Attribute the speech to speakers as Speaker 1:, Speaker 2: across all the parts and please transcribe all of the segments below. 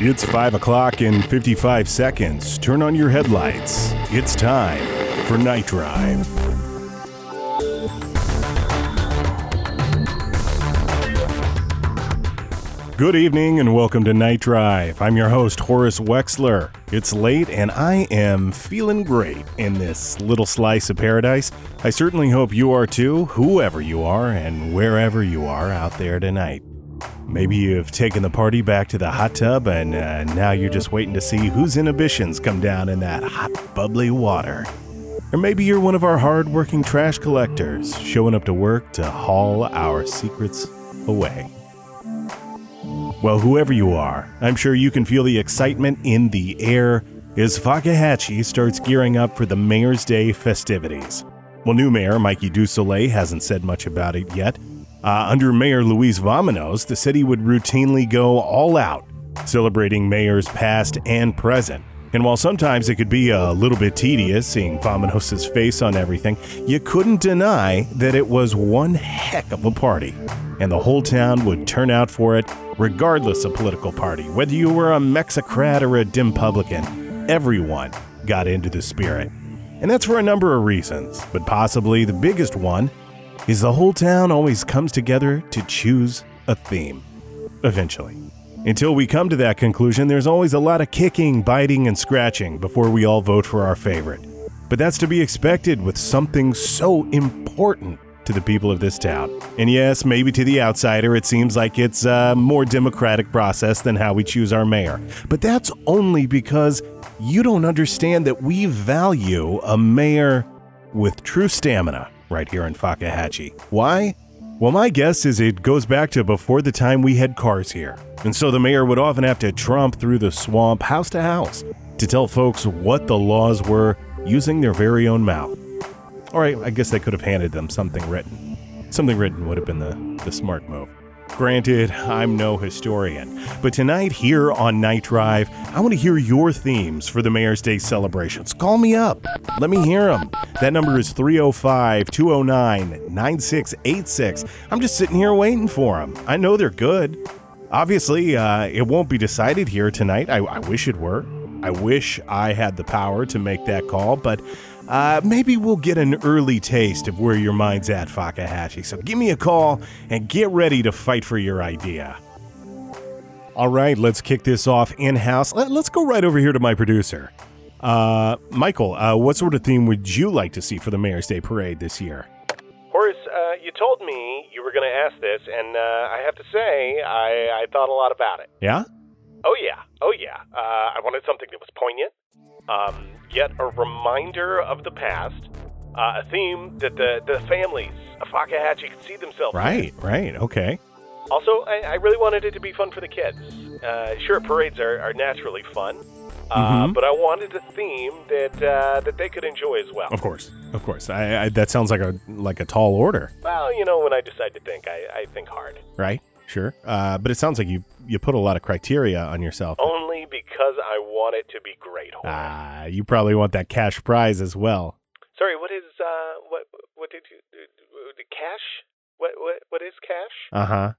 Speaker 1: It's 5 o'clock in 55 seconds. Turn on your headlights. It's time for Night Drive. Good evening and welcome to Night Drive. I'm your host, Horace Wexler. It's late and I am feeling great in this little slice of paradise. I certainly hope you are too, whoever you are and wherever you are out there tonight. Maybe you've taken the party back to the hot tub and uh, now you're just waiting to see whose inhibitions come down in that hot, bubbly water. Or maybe you're one of our hard-working trash collectors showing up to work to haul our secrets away. Well, whoever you are, I'm sure you can feel the excitement in the air as Fakahatchee starts gearing up for the Mayor's Day festivities. Well, new mayor Mikey Dusoleil hasn't said much about it yet. Uh, under Mayor Luis Vamanos, the city would routinely go all out, celebrating mayors past and present. And while sometimes it could be a little bit tedious seeing Vamanos' face on everything, you couldn't deny that it was one heck of a party. And the whole town would turn out for it, regardless of political party. Whether you were a Mexicrat or a Dimpublican, everyone got into the spirit. And that's for a number of reasons, but possibly the biggest one is the whole town always comes together to choose a theme. Eventually. Until we come to that conclusion, there's always a lot of kicking, biting, and scratching before we all vote for our favorite. But that's to be expected with something so important to the people of this town. And yes, maybe to the outsider, it seems like it's a more democratic process than how we choose our mayor. But that's only because you don't understand that we value a mayor with true stamina right here in Fakahatchee. Why? Well, my guess is it goes back to before the time we had cars here. And so the mayor would often have to tromp through the swamp house to house to tell folks what the laws were using their very own mouth. All right, I guess they could have handed them something written. Something written would have been the, the smart move. Granted, I'm no historian, but tonight here on Night Drive, I want to hear your themes for the Mayor's Day celebrations. Call me up. Let me hear them. That number is 305 209 9686. I'm just sitting here waiting for them. I know they're good. Obviously, uh, it won't be decided here tonight. I, I wish it were. I wish I had the power to make that call, but uh, maybe we'll get an early taste of where your mind's at, Fakahatchee. So give me a call and get ready to fight for your idea. All right, let's kick this off in house. Let, us go right over here to my producer. Uh, Michael, uh, what sort of theme would you like to see for the Mayor's Day Parade this year?
Speaker 2: Horace, uh, you told me you were going to ask this, and uh, I have to say, I, I thought a lot about it.
Speaker 1: Yeah?
Speaker 2: Oh, yeah. Oh, yeah. Uh, I wanted something that was poignant, um, yet a reminder of the past, uh, a theme that the, the families of Fakahatchee could see themselves
Speaker 1: Right,
Speaker 2: in.
Speaker 1: right. Okay.
Speaker 2: Also, I, I really wanted it to be fun for the kids. Uh, sure, parades are, are naturally fun, uh,
Speaker 1: Mhm.
Speaker 2: but I wanted a theme that uh, that they could enjoy as well.
Speaker 1: Of course, of course. I, I, that sounds like a like a tall order,
Speaker 2: Well, you know, when I decide to think, I, I think hard.
Speaker 1: right? Sure. Uh, but it sounds like you you put a lot of criteria on yourself.
Speaker 2: Only because I want it to be great.
Speaker 1: Ah, you probably want that cash prize as well.
Speaker 2: Sorry, what is uh, what what did you the cash? What what what is cash?
Speaker 1: Uh huh.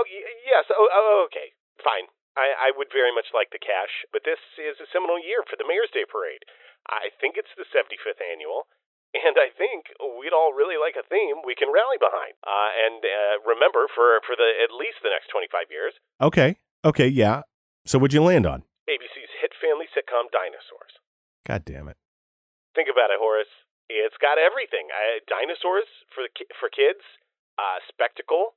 Speaker 2: Oh y- yes. Oh, oh okay. Fine. I, I would very much like the cash, but this is a seminal year for the Mayor's Day Parade. I think it's the 75th annual, and I think we'd all really like a theme we can rally behind. Uh, and uh, remember, for for the at least the next 25 years,
Speaker 1: Okay. Okay. Yeah. So what'd you land on?
Speaker 2: ABC's hit family sitcom Dinosaurs.
Speaker 1: God damn it.
Speaker 2: Think about it, Horace. It's got everything. Uh, dinosaurs for the ki- for kids, uh, spectacle,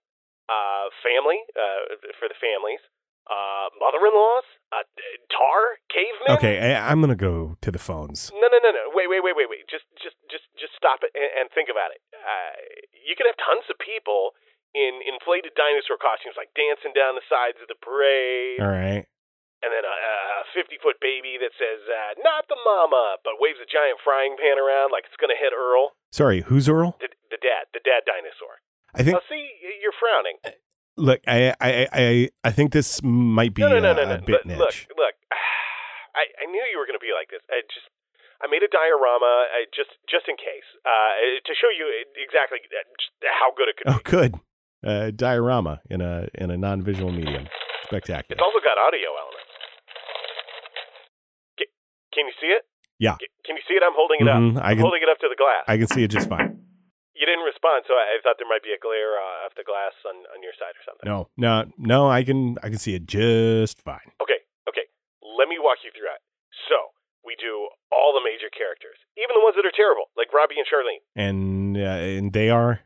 Speaker 2: uh, family uh, for the families, uh, mother-in-laws, uh, tar, cavemen.
Speaker 1: Okay, I, I'm gonna go to the phones.
Speaker 2: No, no, no, no. Wait, wait, wait, wait, wait. Just, just, just, just stop it and, and think about it. Uh, you could have tons of people in inflated dinosaur costumes, like dancing down the sides of the parade,
Speaker 1: All right.
Speaker 2: and then a, a 50-foot baby that says uh, "Not the mama," but waves a giant frying pan around like it's gonna hit Earl,
Speaker 1: Sorry, who's Earl?
Speaker 2: the, the dad, the dad dinosaur.
Speaker 1: I think.
Speaker 2: Oh, see, you're frowning.
Speaker 1: Look, I, I, I, I think this might be
Speaker 2: no, no, no, no, no.
Speaker 1: a bit
Speaker 2: Look, look,
Speaker 1: niche.
Speaker 2: look. I, I knew you were going to be like this. I just, I made a diorama uh, just, just in case, uh, to show you exactly uh, how good it could
Speaker 1: Oh,
Speaker 2: be.
Speaker 1: good. Uh, diorama in a in a non-visual medium. Spectacular.
Speaker 2: It's also got audio elements. Can you see it?
Speaker 1: Yeah.
Speaker 2: Can you see it? I'm holding it
Speaker 1: Mhm,
Speaker 2: up.
Speaker 1: I
Speaker 2: I'm
Speaker 1: can-
Speaker 2: holding it up to the glass.
Speaker 1: I can see it just fine.
Speaker 2: You didn't respond, so I, thought there might be a glare uh, off the glass on, on your side or something.
Speaker 1: No, no, no. I can I can see it just fine.
Speaker 2: Okay, okay. Let me walk you through it. So, we do all the major characters, even the ones that are terrible, like Robbie and Charlene.
Speaker 1: And uh, and they are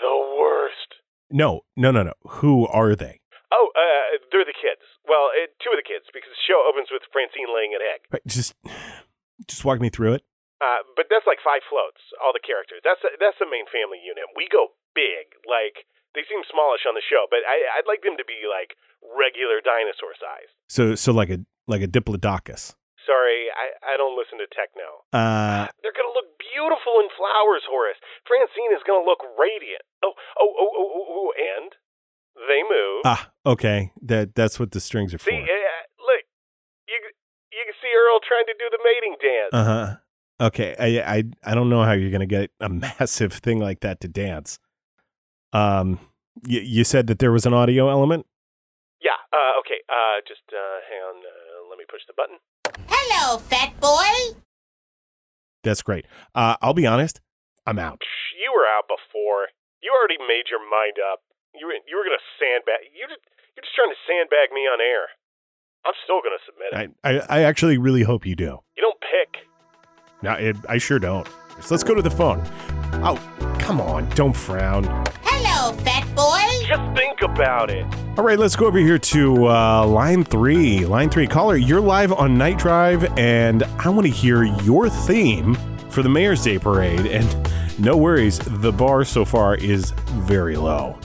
Speaker 2: The worst.
Speaker 1: no, no, no, no. Who are they?
Speaker 2: Oh, uh, they're the kids. Well, uh, two of the kids, because the show opens with Francine laying an egg.
Speaker 1: Just just walk me through it.
Speaker 2: Uh, but that's like five floats, all the characters. That's that's the main family unit. We go big. Like they seem smallish on the show, but I, I'd like them to be like regular dinosaur size.
Speaker 1: So so like a like a diplodocus.
Speaker 2: Sorry, I, I don't listen to techno.
Speaker 1: Uh,
Speaker 2: They're gonna look beautiful in flowers, Horace. Francine is gonna look radiant. Oh, oh, oh, oh, oh, oh and they move.
Speaker 1: ah, okay. That that's what the strings are for.
Speaker 2: see, uh, look, you you can see Earl trying to do the mating dance.
Speaker 1: Uh huh. Okay, I, I I don't know how you're gonna get a massive thing like that to dance. Um, you, you said that there was an audio element.
Speaker 2: Yeah. Uh, okay. Uh, just uh, hang on. Uh, let me push the button.
Speaker 3: Hello, fat boy.
Speaker 1: That's great. Uh, I'll be honest, I'm out.
Speaker 2: You were out before. You already made your mind up. You were you were gonna sandbag. You just you're just trying to sandbag me on air. I'm still gonna submit it.
Speaker 1: I, I I actually really hope you do.
Speaker 2: You don't pick.
Speaker 1: No, it, I sure don't. So let's go to the phone. Oh, come on, don't frown.
Speaker 3: Hello, fat boy.
Speaker 2: Just think about it.
Speaker 1: All right, let's go over here to uh, line three. Line three, caller, you're live on Night Drive, and I want to hear your theme for the Mayor's Day Parade. And no worries, the bar so far is very low.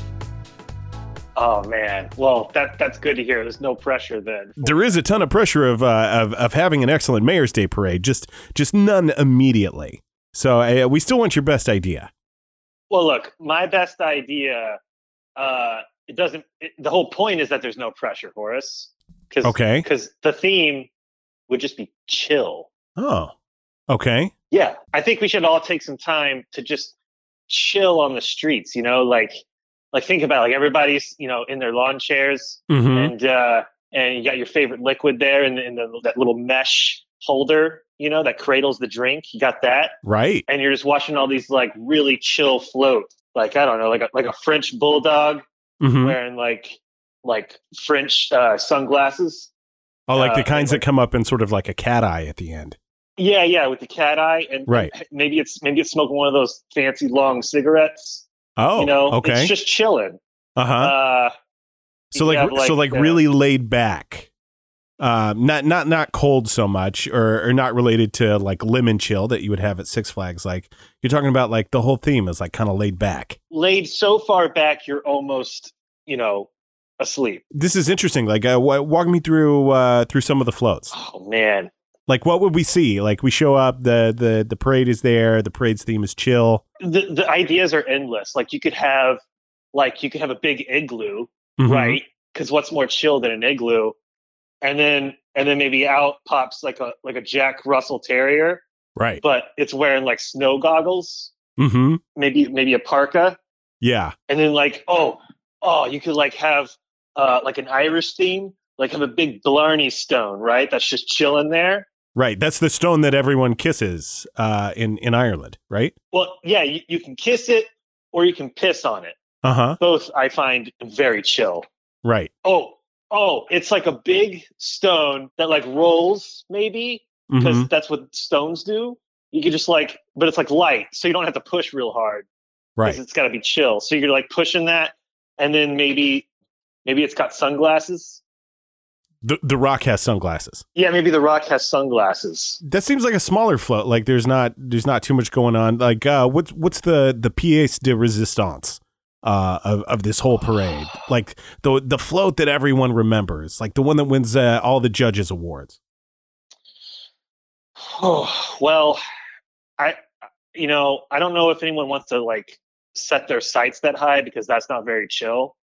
Speaker 4: Oh man. Well, that that's good to hear. There's no pressure then.
Speaker 1: There is a ton of pressure of uh, of, of having an excellent Mayor's Day Parade, just just none immediately. So uh, we still want your best idea.
Speaker 4: Well, look, my best idea. Uh, it doesn't. It, the whole point is that there's no pressure, Horace. Cause,
Speaker 1: Okay.
Speaker 4: Because the theme would just be chill.
Speaker 1: Oh, okay.
Speaker 4: Yeah, I think we should all take some time to just chill on the streets. You know, like like think about it, like everybody's you know in their lawn chairs
Speaker 1: Mm-hmm.
Speaker 4: and uh, and you got your favorite liquid there in, the, in the, that little mesh holder. You know that cradles the drink. You got that.
Speaker 1: Right.
Speaker 4: and you're just watching all these like really chill float like i don't know like a, like a french bulldog
Speaker 1: Mm-hmm.
Speaker 4: wearing like like french uh, sunglasses
Speaker 1: Oh, like the
Speaker 4: uh,
Speaker 1: kinds that
Speaker 4: anyway.
Speaker 1: come up in sort of like a cat eye at the end.
Speaker 4: yeah yeah with the cat eye and
Speaker 1: Right.
Speaker 4: maybe it's maybe it's smoking one of those fancy long cigarettes
Speaker 1: Oh,
Speaker 4: you know
Speaker 1: okay.
Speaker 4: it's just chilling
Speaker 1: uh huh.
Speaker 4: uh
Speaker 1: so like,
Speaker 4: have,
Speaker 1: so like
Speaker 4: like, uh,
Speaker 1: really laid back. Uh, not not not cold so much, or or not related to like lemon chill that you would have at Six Flags. Like you're talking about, like the whole theme is like kind of laid back.
Speaker 4: laid so far back you're almost you know asleep
Speaker 1: This is interesting. Like, uh, walk me through uh through some of the floats.
Speaker 4: oh man
Speaker 1: Like, what would we see? Like, we show up, the the the parade is there. The parade's theme is chill.
Speaker 4: the the ideas are endless like you could have like you could have a big igloo
Speaker 1: Mhm.
Speaker 4: right? Because what's more chill than an igloo? And then and then maybe out pops like a like a Jack Russell Terrier,
Speaker 1: Right.
Speaker 4: but it's wearing like snow goggles,
Speaker 1: Mm-hmm.
Speaker 4: maybe maybe a parka,
Speaker 1: Yeah.
Speaker 4: and then like oh oh you could like have uh like an Irish theme, like have a big Blarney stone, right? That's just chilling there.
Speaker 1: Right. That's the stone that everyone kisses uh, in in Ireland. Right.
Speaker 4: Well, yeah, you, you can kiss it or you can piss on it.
Speaker 1: Uh huh.
Speaker 4: Both I find very chill.
Speaker 1: Right.
Speaker 4: Oh, oh, it's like a big stone that like rolls maybe because
Speaker 1: Mhm.
Speaker 4: that's what stones do. You can just like, but it's like light, so you don't have to push real hard because
Speaker 1: Right.
Speaker 4: it's got to be chill. So you're like pushing that, and then maybe, maybe it's got sunglasses.
Speaker 1: The the Rock has sunglasses.
Speaker 4: Yeah, maybe the Rock has sunglasses.
Speaker 1: That seems like a smaller float. Like there's not there's not too much going on. Like uh, what's what's the the pièce de résistance uh, of of this whole parade? Like the the float that everyone remembers, like the one that wins uh, all the judges awards.
Speaker 4: Oh well, I, you know, I don't know if anyone wants to like set their sights that high because that's not very chill.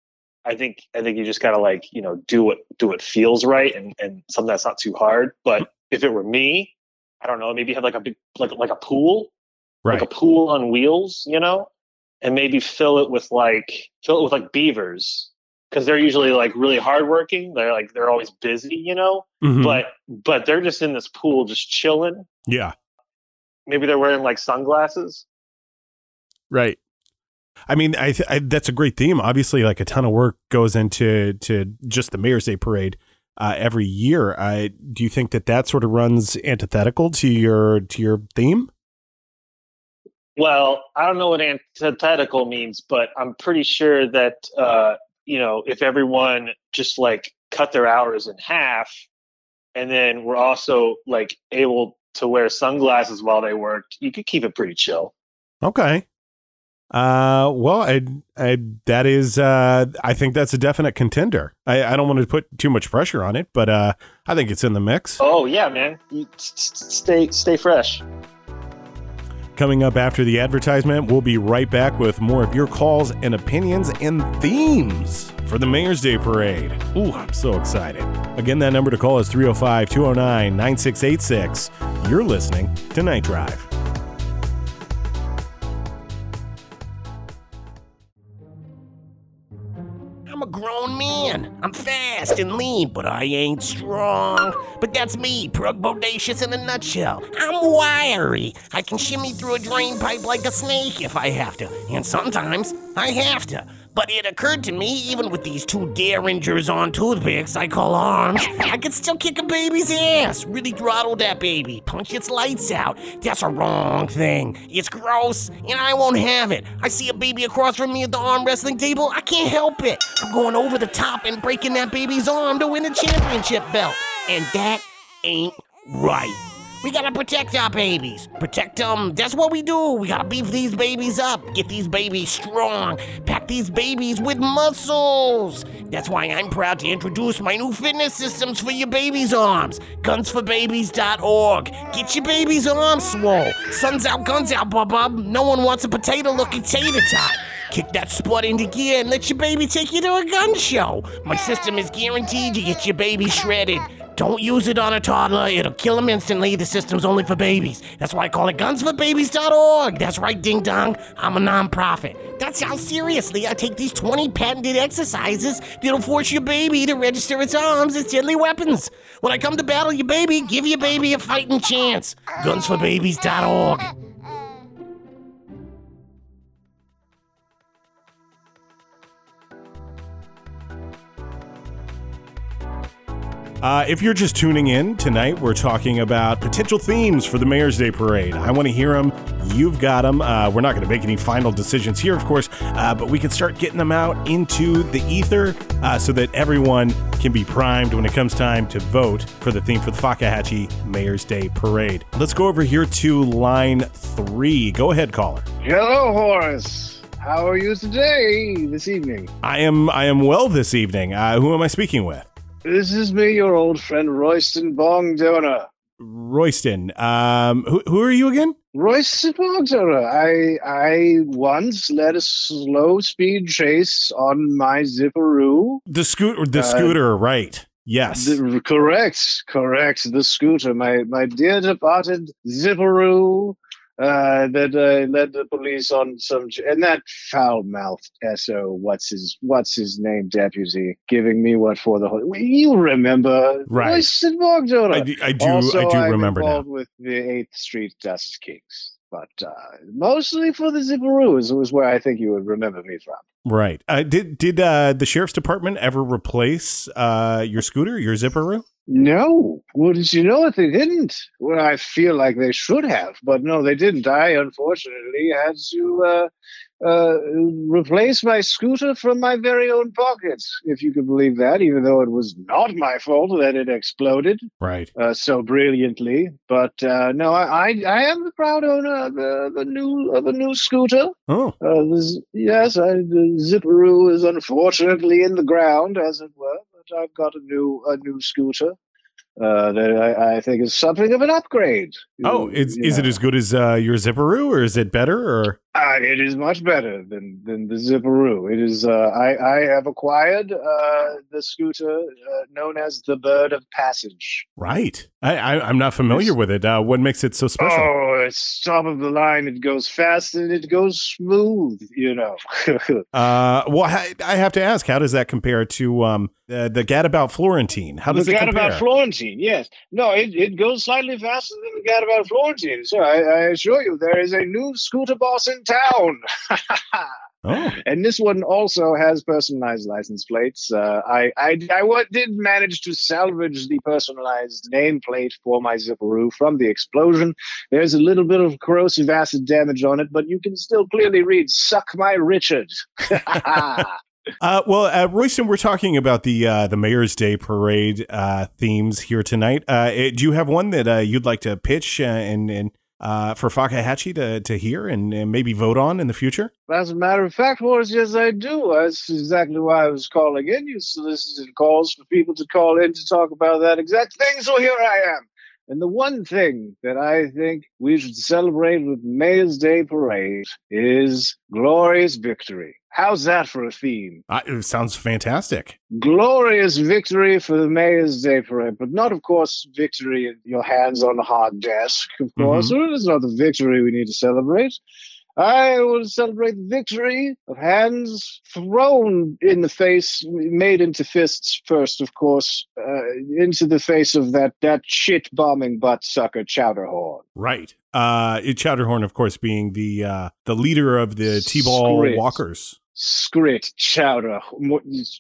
Speaker 4: I think I think you just gotta like you know do what do what feels right and and something that's not too hard. But if it were me, I don't know, maybe have like a big like like a pool,
Speaker 1: Right.
Speaker 4: like a pool on wheels, you know, and maybe fill it with like fill it with like beavers because they're usually like really hardworking. They're like they're always busy, you know.
Speaker 1: Mhm.
Speaker 4: But but they're just in this pool, just chilling.
Speaker 1: yeah,
Speaker 4: Maybe they're wearing like sunglasses.
Speaker 1: right. I mean, I, th- I that's a great theme. Obviously, like a ton of work goes into to just the Mayor's Day parade uh, every year. I do you think that that sort of runs antithetical to your to your theme?
Speaker 4: Well, I don't know what antithetical means, but I'm pretty sure that uh, you know if everyone just like cut their hours in half, and then we're also like able to wear sunglasses while they worked, you could keep it pretty chill.
Speaker 1: Okay. Uh, well, I, I, that is, uh, I think that's a definite contender. I, I don't want to put too much pressure on it, but, uh, I think it's in the mix.
Speaker 4: Oh yeah, man, you s- s- stay stay fresh.
Speaker 1: Coming up after the advertisement, we'll be right back with more of your calls and opinions and themes for the Mayor's Day Parade. Ooh, I'm so excited. Again, that number to call is 305 209 9686. You're listening to Night Drive.
Speaker 5: Grown man. I'm fast and lean, but I ain't strong. But that's me, Prug Bodacious in a nutshell. I'm wiry. I can shimmy through a drain pipe like a snake if I have to, and sometimes I have to. But it occurred to me, even with these two derringers on toothpicks I call arms, I could still kick a baby's ass. Really throttle that baby, punch its lights out. That's a wrong thing. It's gross, and I won't have it. I see a baby across from me at the arm wrestling table. I can't help it. I'm going over the top and breaking that baby's arm to win a championship belt. And that ain't right. We gotta protect our babies. Protect them. That's what we do. We gotta beef these babies up. Get these babies strong. Pack these babies with muscles. That's why I'm proud to introduce my new fitness systems for your baby's arms. Gunsforbabies.org. Get your baby's arms swole. Sun's out, guns out, bub bub. No one wants a potato looking tater tot. Kick that spot into gear and let your baby take you to a gun show. My system is guaranteed to get your baby shredded. Don't use it on a toddler, it'll kill them instantly. The system's only for babies. That's why I call it gunsforbabies.org. That's right, ding dong. I'm a nonprofit. That's how seriously I take these 20 patented exercises that'll force your baby to register its arms as deadly weapons. When I come to battle your baby, give your baby a fighting chance. Gunsforbabies.org.
Speaker 1: Uh, if you're just tuning in tonight, we're talking about potential themes for the Mayor's Day Parade. I want to hear them. You've got them. Uh, we're not going to make any final decisions here, of course, uh, but we can start getting them out into the ether uh, so that everyone can be primed when it comes time to vote for the theme for the Fakahatchee Mayor's Day Parade. Let's go over here to line three. Go ahead, caller.
Speaker 6: Hello, Horace. How are you today, this evening?
Speaker 1: I am I am well this evening. Uh, who am I speaking with?
Speaker 6: This is me, your old friend Royston Bongdona.
Speaker 1: Royston. Um, who, who are you again?
Speaker 6: Royston Bongdona. I I once led a slow speed chase on my Zipperoo.
Speaker 1: The scooter. The
Speaker 6: Uh,
Speaker 1: scooter. Right. Yes.
Speaker 6: The- correct, correct. The scooter, my my dear departed Zipperoo, uh, that uh, led the police on some, and that foul mouthed so what's his what's his name deputy giving me what for the whole. You remember,
Speaker 1: Right. I do. I do,
Speaker 6: also,
Speaker 1: I do
Speaker 6: I'm
Speaker 1: remember now.
Speaker 6: with the Eighth Street Dust Kings, but uh, mostly for the Zipperoos was where I think you would remember me from.
Speaker 1: Right. Uh, did did uh, the sheriff's department ever replace uh, your scooter, your Zipperoo?
Speaker 6: No. Did you know what they didn't? Well, I feel like they should have, but no, they didn't. I unfortunately had to uh, uh, replace my scooter from my very own pockets, if you could believe that, even though it was not my fault that it exploded
Speaker 1: Right.
Speaker 6: uh, so brilliantly. But uh, no, I, I I am the proud owner of, of a new of a new scooter.
Speaker 1: Oh.
Speaker 6: Uh, this, yes, I, the Zipperoo is unfortunately in the ground, as it were, I've got a new a new scooter uh, that I, I think is something of an upgrade.
Speaker 1: Oh, is
Speaker 6: you
Speaker 1: is it as good as uh, your Zipperoo, or is it better? Or
Speaker 6: Uh, it is much better than than the Zipperoo. It is. Uh, I I have acquired uh, the scooter uh, known as the Bird of Passage.
Speaker 1: right? I, I I'm not familiar
Speaker 6: Yes.
Speaker 1: with it. Uh, what makes it so special?
Speaker 6: Oh, it's top of the line. It goes fast and it goes smooth. You know.
Speaker 1: Uh, well, I, I have to ask, how does that compare to um the, the Gadabout Florentine? How does
Speaker 6: the
Speaker 1: it compare?
Speaker 6: The gadabout Florentine, yes. No, it, it goes slightly faster than the Gadabout Florentine. So I, I assure you, there is a new scooter boss in town.
Speaker 1: oh,
Speaker 6: and this one also has personalized license plates. Uh, I, I, I did manage to salvage the personalized nameplate for my Zipperoo from the explosion. There's a little bit of corrosive acid damage on it, but you can still clearly read "Suck my Richard."
Speaker 1: Uh, well, uh, Royston, we're talking about the uh, the Mayor's Day parade uh, themes here tonight. Uh, eh, do you have one that uh, you'd like to pitch uh, and and uh, for Fakahatchee to to hear and, and maybe vote on in the future?
Speaker 6: As a matter of fact, Horace, yes, I do. That's exactly why I was calling in. You solicited calls for people to call in to talk about that exact thing, so here I am. And the one thing that I think we should celebrate with Mayor's Day Parade is glorious victory. How's that for a theme?
Speaker 1: Uh, it sounds fantastic.
Speaker 6: Glorious victory for the Mayor's Day Parade, but not, of course, victory in your hands on the hard desk, of course. It's not the victory we need to celebrate. I will celebrate the victory of hands thrown in the face, made into fists first, of course, uh, into the face of that that shit bombing butt sucker Chowderhorn.
Speaker 1: Right. Uh, Chowderhorn, of course, being the uh, the leader of the T-ball walkers.
Speaker 6: Skrit chowder,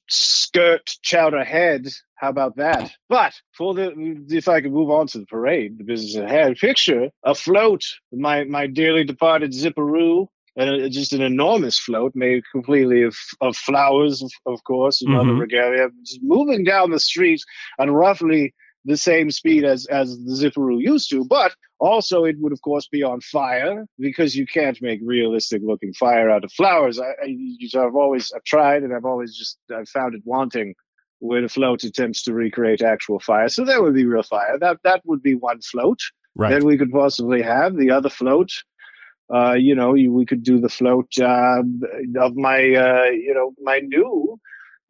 Speaker 6: skirt chowder head. How about that? But for the, if I could move on to the parade, the business at hand, picture a float, my my dearly departed Zipperoo, and a, just an enormous float made completely of, of flowers, of, of course, and other
Speaker 1: Mhm.
Speaker 6: regalia, just moving down the street at roughly the same speed as as the Zipperoo used to, but also it would of course be on fire because you can't make realistic looking fire out of flowers. I, I I've always I've tried and I've always just I've found it wanting when a float attempts to recreate actual fire. So that would be real fire. That that would be one float
Speaker 1: Right.
Speaker 6: that we could possibly have. The other float, uh, you know, you, we could do the float uh, of my, uh, you know, my new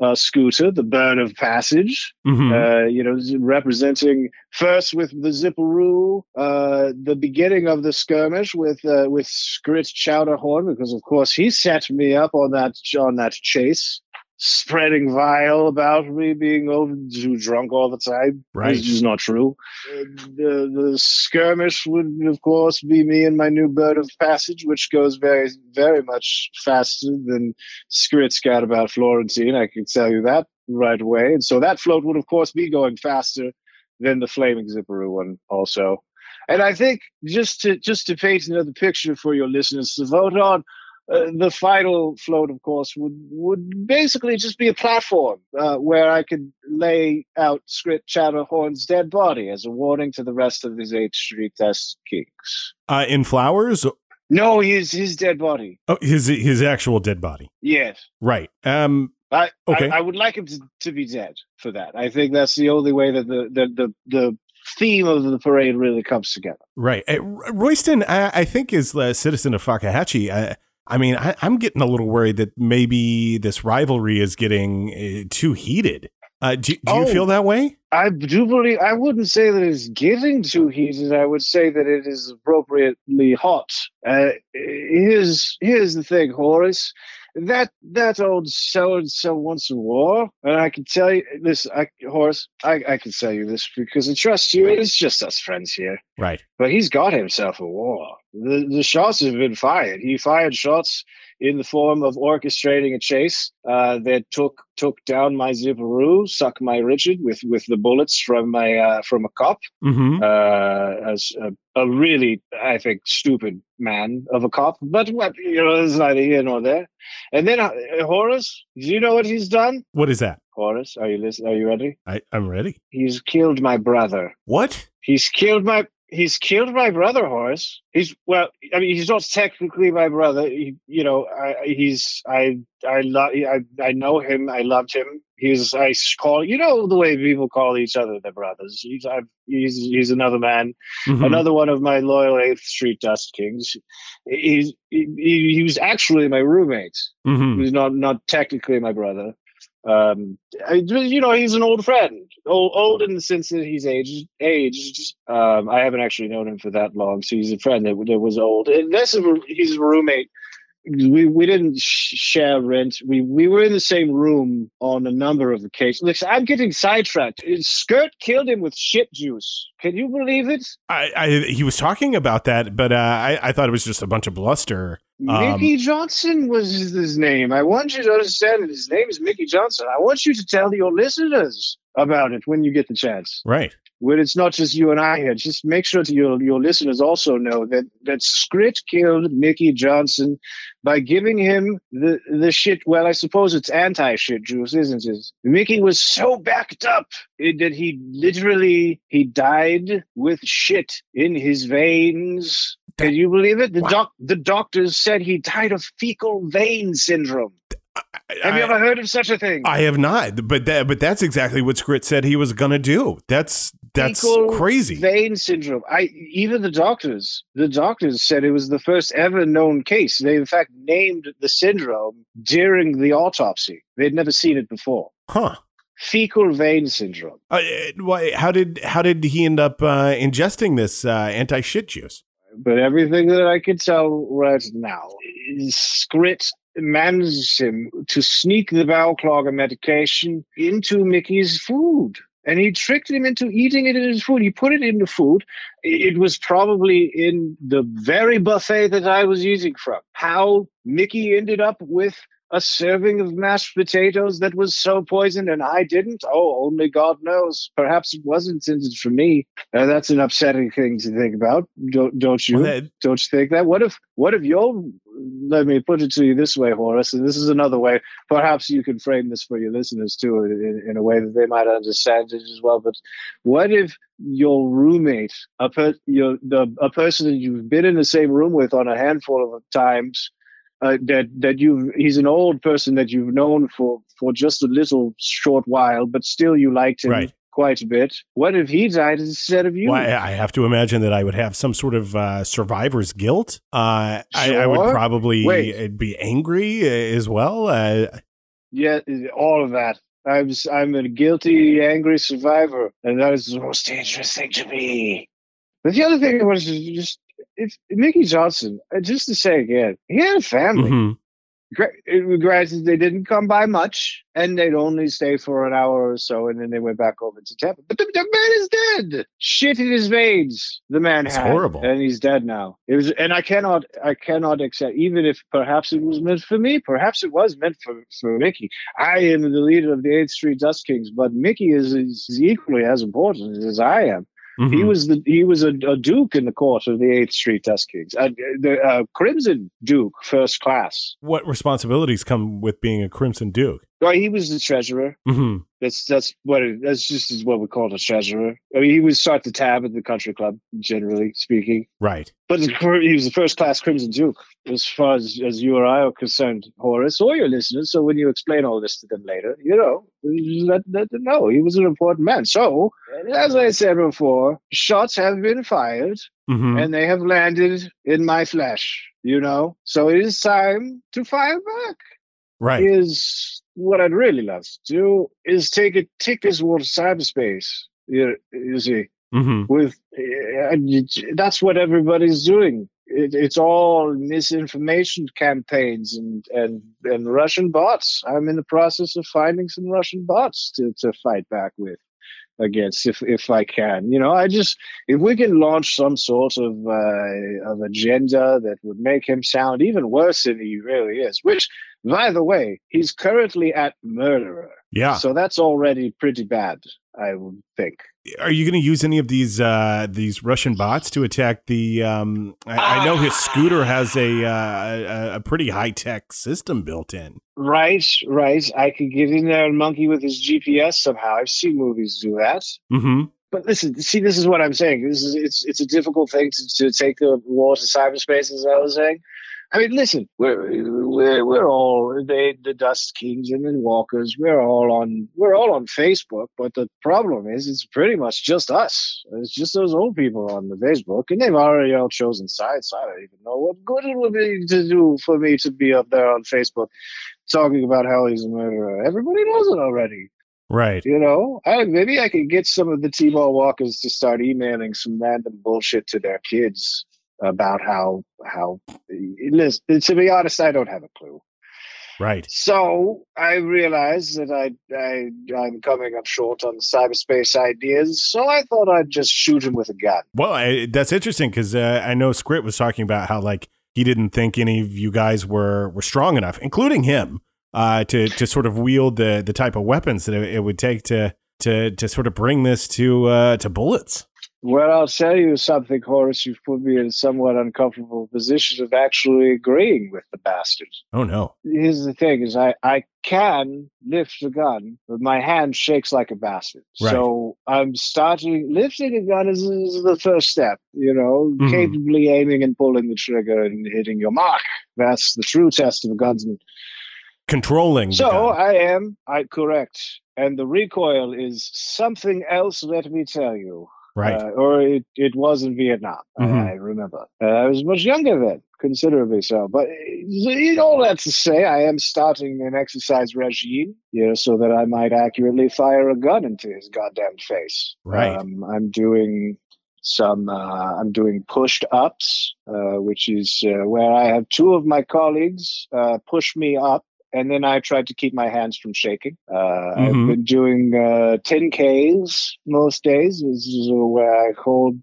Speaker 6: uh, scooter, the Bird of Passage.
Speaker 1: Mhm.
Speaker 6: Uh, you know, representing first with the Zipperoo, uh, the beginning of the skirmish with uh, with Skrit Chowderhorn, because of course he set me up on that on that chase, spreading vile about me being over too drunk all the time.
Speaker 1: Right.
Speaker 6: It's is not true. Uh, the the skirmish would of course be me and my new bird of passage, which goes very very much faster than Skrit's Gadabout Florentine. I can tell you that right away. And so that float would of course be going faster than the flaming Zipperoo one also. And I think just to just to paint another picture for your listeners to vote on, uh, the final float, of course, would would basically just be a platform uh, where I could lay out Skrit Chowderhorn's dead body as a warning to the rest of his Eighth Street Dust Kings.
Speaker 1: Uh, in flowers.
Speaker 6: No, his his dead body.
Speaker 1: Oh, his his actual dead body.
Speaker 6: Yes.
Speaker 1: Right. Um.
Speaker 6: I,
Speaker 1: Okay.
Speaker 6: I I would like him to, to be dead for that. I think that's the only way that the the the, the theme of the parade really comes together.
Speaker 1: Right. Uh, Royston, I, I think, is a citizen of Fakahatchee. I, mean, I, I'm getting a little worried that maybe this rivalry is getting uh, too heated. Uh, do do you
Speaker 6: Oh.
Speaker 1: feel that way?
Speaker 6: I do believe I wouldn't say that it's getting too heated. I would say that it is appropriately hot. Uh, here's here's the thing, Horace. That that old so and so wants a war, and I can tell you this, I, Horace. I, I can tell you this because I trust you. It's just us friends here.
Speaker 1: Right.
Speaker 6: But he's got himself a war. The the shots have been fired. He fired shots in the form of orchestrating a chase uh, that took took down my Zipperoo, suck my Richard with with the bullets from my uh, from a cop.
Speaker 1: Mm-hmm.
Speaker 6: Uh, as a, a really, I think, stupid man of a cop. But what you know, there's neither here nor there. And then uh, Horace, do you know what he's done?
Speaker 1: What is that?
Speaker 6: Horace, are you listening? Are you ready?
Speaker 1: I, I'm ready.
Speaker 6: He's killed my brother.
Speaker 1: What?
Speaker 6: He's killed my he's killed my brother Horace. He's well, I mean, he's not technically my brother. He, you know, I, he's I I love I I know him. I loved him. He's I call you know the way people call each other their brothers. He's i he's he's another man,
Speaker 1: Mhm.
Speaker 6: another one of my loyal Eighth Street Dust Kings. He's he, he, was actually my roommate.
Speaker 1: Mhm.
Speaker 6: He's not not technically my brother. Um, I, you know, he's an old friend, old, old in the sense that he's aged. Aged. Um, I haven't actually known him for that long, so he's a friend that, that was old. And this is he's a roommate we we didn't share rent. We we were in the same room on a number of occasions. Listen, I'm getting sidetracked. Skrit killed him with shit juice. Can you believe it?
Speaker 1: I, I he was talking about that, but uh, I I thought it was just a bunch of bluster.
Speaker 6: Um, Mickey Johnson was his name. I want you to understand that his name is Mickey Johnson. I want you to tell your listeners about it when you get the chance.
Speaker 1: Right
Speaker 6: where it's not just you and I here. Just make sure that your your listeners also know that that Skrit killed Mickey Johnson by giving him the the shit. Well, I suppose it's anti shit juice, isn't it? Mickey was so backed up that he literally he died with shit in his veins. Can you believe it? The doc the doctors said he died of fecal vein syndrome. Have I, you ever heard of such a thing?
Speaker 1: I have not, but that but that's exactly what Skrit said he was going to do. That's that's
Speaker 6: Fecal
Speaker 1: crazy.
Speaker 6: Vein syndrome. I even the doctors, the doctors said it was the first ever known case. They in fact named the syndrome during the autopsy. They'd never seen it before.
Speaker 1: Huh.
Speaker 6: Fecal vein syndrome.
Speaker 1: Uh, why, how did how did he end up uh, ingesting this uh, anti shit juice?
Speaker 6: But everything that I can tell right now is Skrit managed him to sneak the bowel clogger medication into Mickey's food. And he tricked him into eating it in his food. He put it in the food. It was probably in the very buffet that I was eating from. How Mickey ended up with a serving of mashed potatoes that was so poisoned and I didn't? Oh, only God knows. Perhaps it wasn't intended for me. Uh, that's an upsetting thing to think about. Don't, don't you? Well, don't you think that? What if, what if your, let me put it to you this way, Horace, and this is another way. Perhaps you can frame this for your listeners too in, in a way that they might understand it as well. But what if your roommate, a, per, your, the, a person that you've been in the same room with on a handful of times, uh, that that you he's an old person that you've known for for just a little short while, but still you liked him right. quite a bit. What if he died instead of you?
Speaker 1: Well, I have to imagine that I would have some sort of uh, survivor's guilt. Uh, sure. I, I, would probably Wait. be angry uh, as well. Uh,
Speaker 6: yeah, all of that. I'm I'm a guilty, angry survivor, and that is the most dangerous thing to be. But the other thing was just if Mickey Johnson, uh, just to say again, he had a family. Mm-hmm. Granted, they didn't come by much, and they'd only stay for an hour or so, and then they went back over to Tampa. But the, the man is dead. Shit in his veins. The man
Speaker 1: it's
Speaker 6: had,
Speaker 1: horrible,
Speaker 6: and he's dead now. It was, and I cannot, I cannot accept. Even if perhaps it was meant for me, perhaps it was meant for for Mickey. I am the leader of the Eighth Street Dust Kings, but Mickey is, is equally as important as I am. Mm-hmm. He was the he was a, a, duke in the court of the Eighth Street Dust Kings, uh, the uh, Crimson Duke, first class.
Speaker 1: What responsibilities come with being a Crimson Duke?
Speaker 6: Well, he was the treasurer.
Speaker 1: Mm-hmm.
Speaker 6: That's that's what it, that's just is what we call a treasurer. I mean, he would start the tab at the country club, generally speaking.
Speaker 1: Right.
Speaker 6: But he was the first class Crimson Duke, as far as, as you or I are concerned, Horace, or your listeners. So when you explain all this to them later, you know, let, let them know he was an important man. So, as I said before, shots have been fired, mm-hmm. and they have landed in my flesh. You know, so it is time to fire back.
Speaker 1: Right.
Speaker 6: Is what I'd really love to do is take a tick as water cyberspace. You, you see,
Speaker 1: mm-hmm.
Speaker 6: with uh, that's what everybody's doing. It, it's all misinformation campaigns and, and and Russian bots. I'm in the process of finding some Russian bots to, to fight back with against if if I can. You know, I just if we can launch some sort of uh, of agenda that would make him sound even worse than he really is, which by the way, he's currently at murderer.
Speaker 1: Yeah.
Speaker 6: So that's already pretty bad, I would think.
Speaker 1: Are you going to use any of these uh, these Russian bots to attack the? Um, I, I, know his scooter has a uh, a, a pretty high tech system built in.
Speaker 6: Right, right. I could get in there and monkey with his GPS somehow. I've seen movies do that.
Speaker 1: Mm-hmm.
Speaker 6: But listen, see, this is what I'm saying. This is it's it's a difficult thing to, to take the war to cyberspace, as I was saying. I mean, listen, we're we're all the the Dust Kings and the Walkers. We're all on we're all on Facebook, but the problem is, it's pretty much just us. It's just those old people on the Facebook, and they've already all chosen sides. So I don't even know what good it would be to do for me to be up there on Facebook. talking about how he's a murderer. Everybody knows it already.
Speaker 1: Right.
Speaker 6: You know, I, maybe I could get some of the T-ball walkers to start emailing some random bullshit to their kids about how how. Listen, to be honest, I don't have a clue.
Speaker 1: Right.
Speaker 6: So I realized that I, I I'm coming up short on cyberspace ideas. So I thought I'd just shoot him with a gun.
Speaker 1: Well, I, that's interesting because uh, I know Skrit was talking about how like he didn't think any of you guys were were strong enough, including him, uh, to to sort of wield the the type of weapons that it, it would take to to to sort of bring this to uh, to bullets.
Speaker 6: Well, I'll tell you something, Horace. You've put me in a somewhat uncomfortable position of actually agreeing with the bastard.
Speaker 1: Oh no!
Speaker 6: Here's the thing: is I I can lift a gun, but my hand shakes like a bastard.
Speaker 1: Right.
Speaker 6: So I'm starting lifting a gun is, is the first step. You know,
Speaker 1: Mhm.
Speaker 6: capably aiming and pulling the trigger and hitting your mark. That's the true test of a gunsman.
Speaker 1: Controlling.
Speaker 6: So. I am, I correct, and the recoil is something else. Let me tell you.
Speaker 1: Right.
Speaker 6: Uh, or it, it was in Vietnam. I-
Speaker 1: Mhm.
Speaker 6: I remember. Uh, I was much younger then, considerably so. But uh, all that to say, I am starting an exercise regime, you know, so that I might accurately fire a gun into his goddamn face.
Speaker 1: Right.
Speaker 6: Um, I'm doing some. Uh, I'm doing pushed ups, uh, which is uh, where I have two of my colleagues uh, push me up. And then I tried to keep my hands from shaking. Uh,
Speaker 1: Mhm.
Speaker 6: I've been doing uh, 10Ks most days, which is where I hold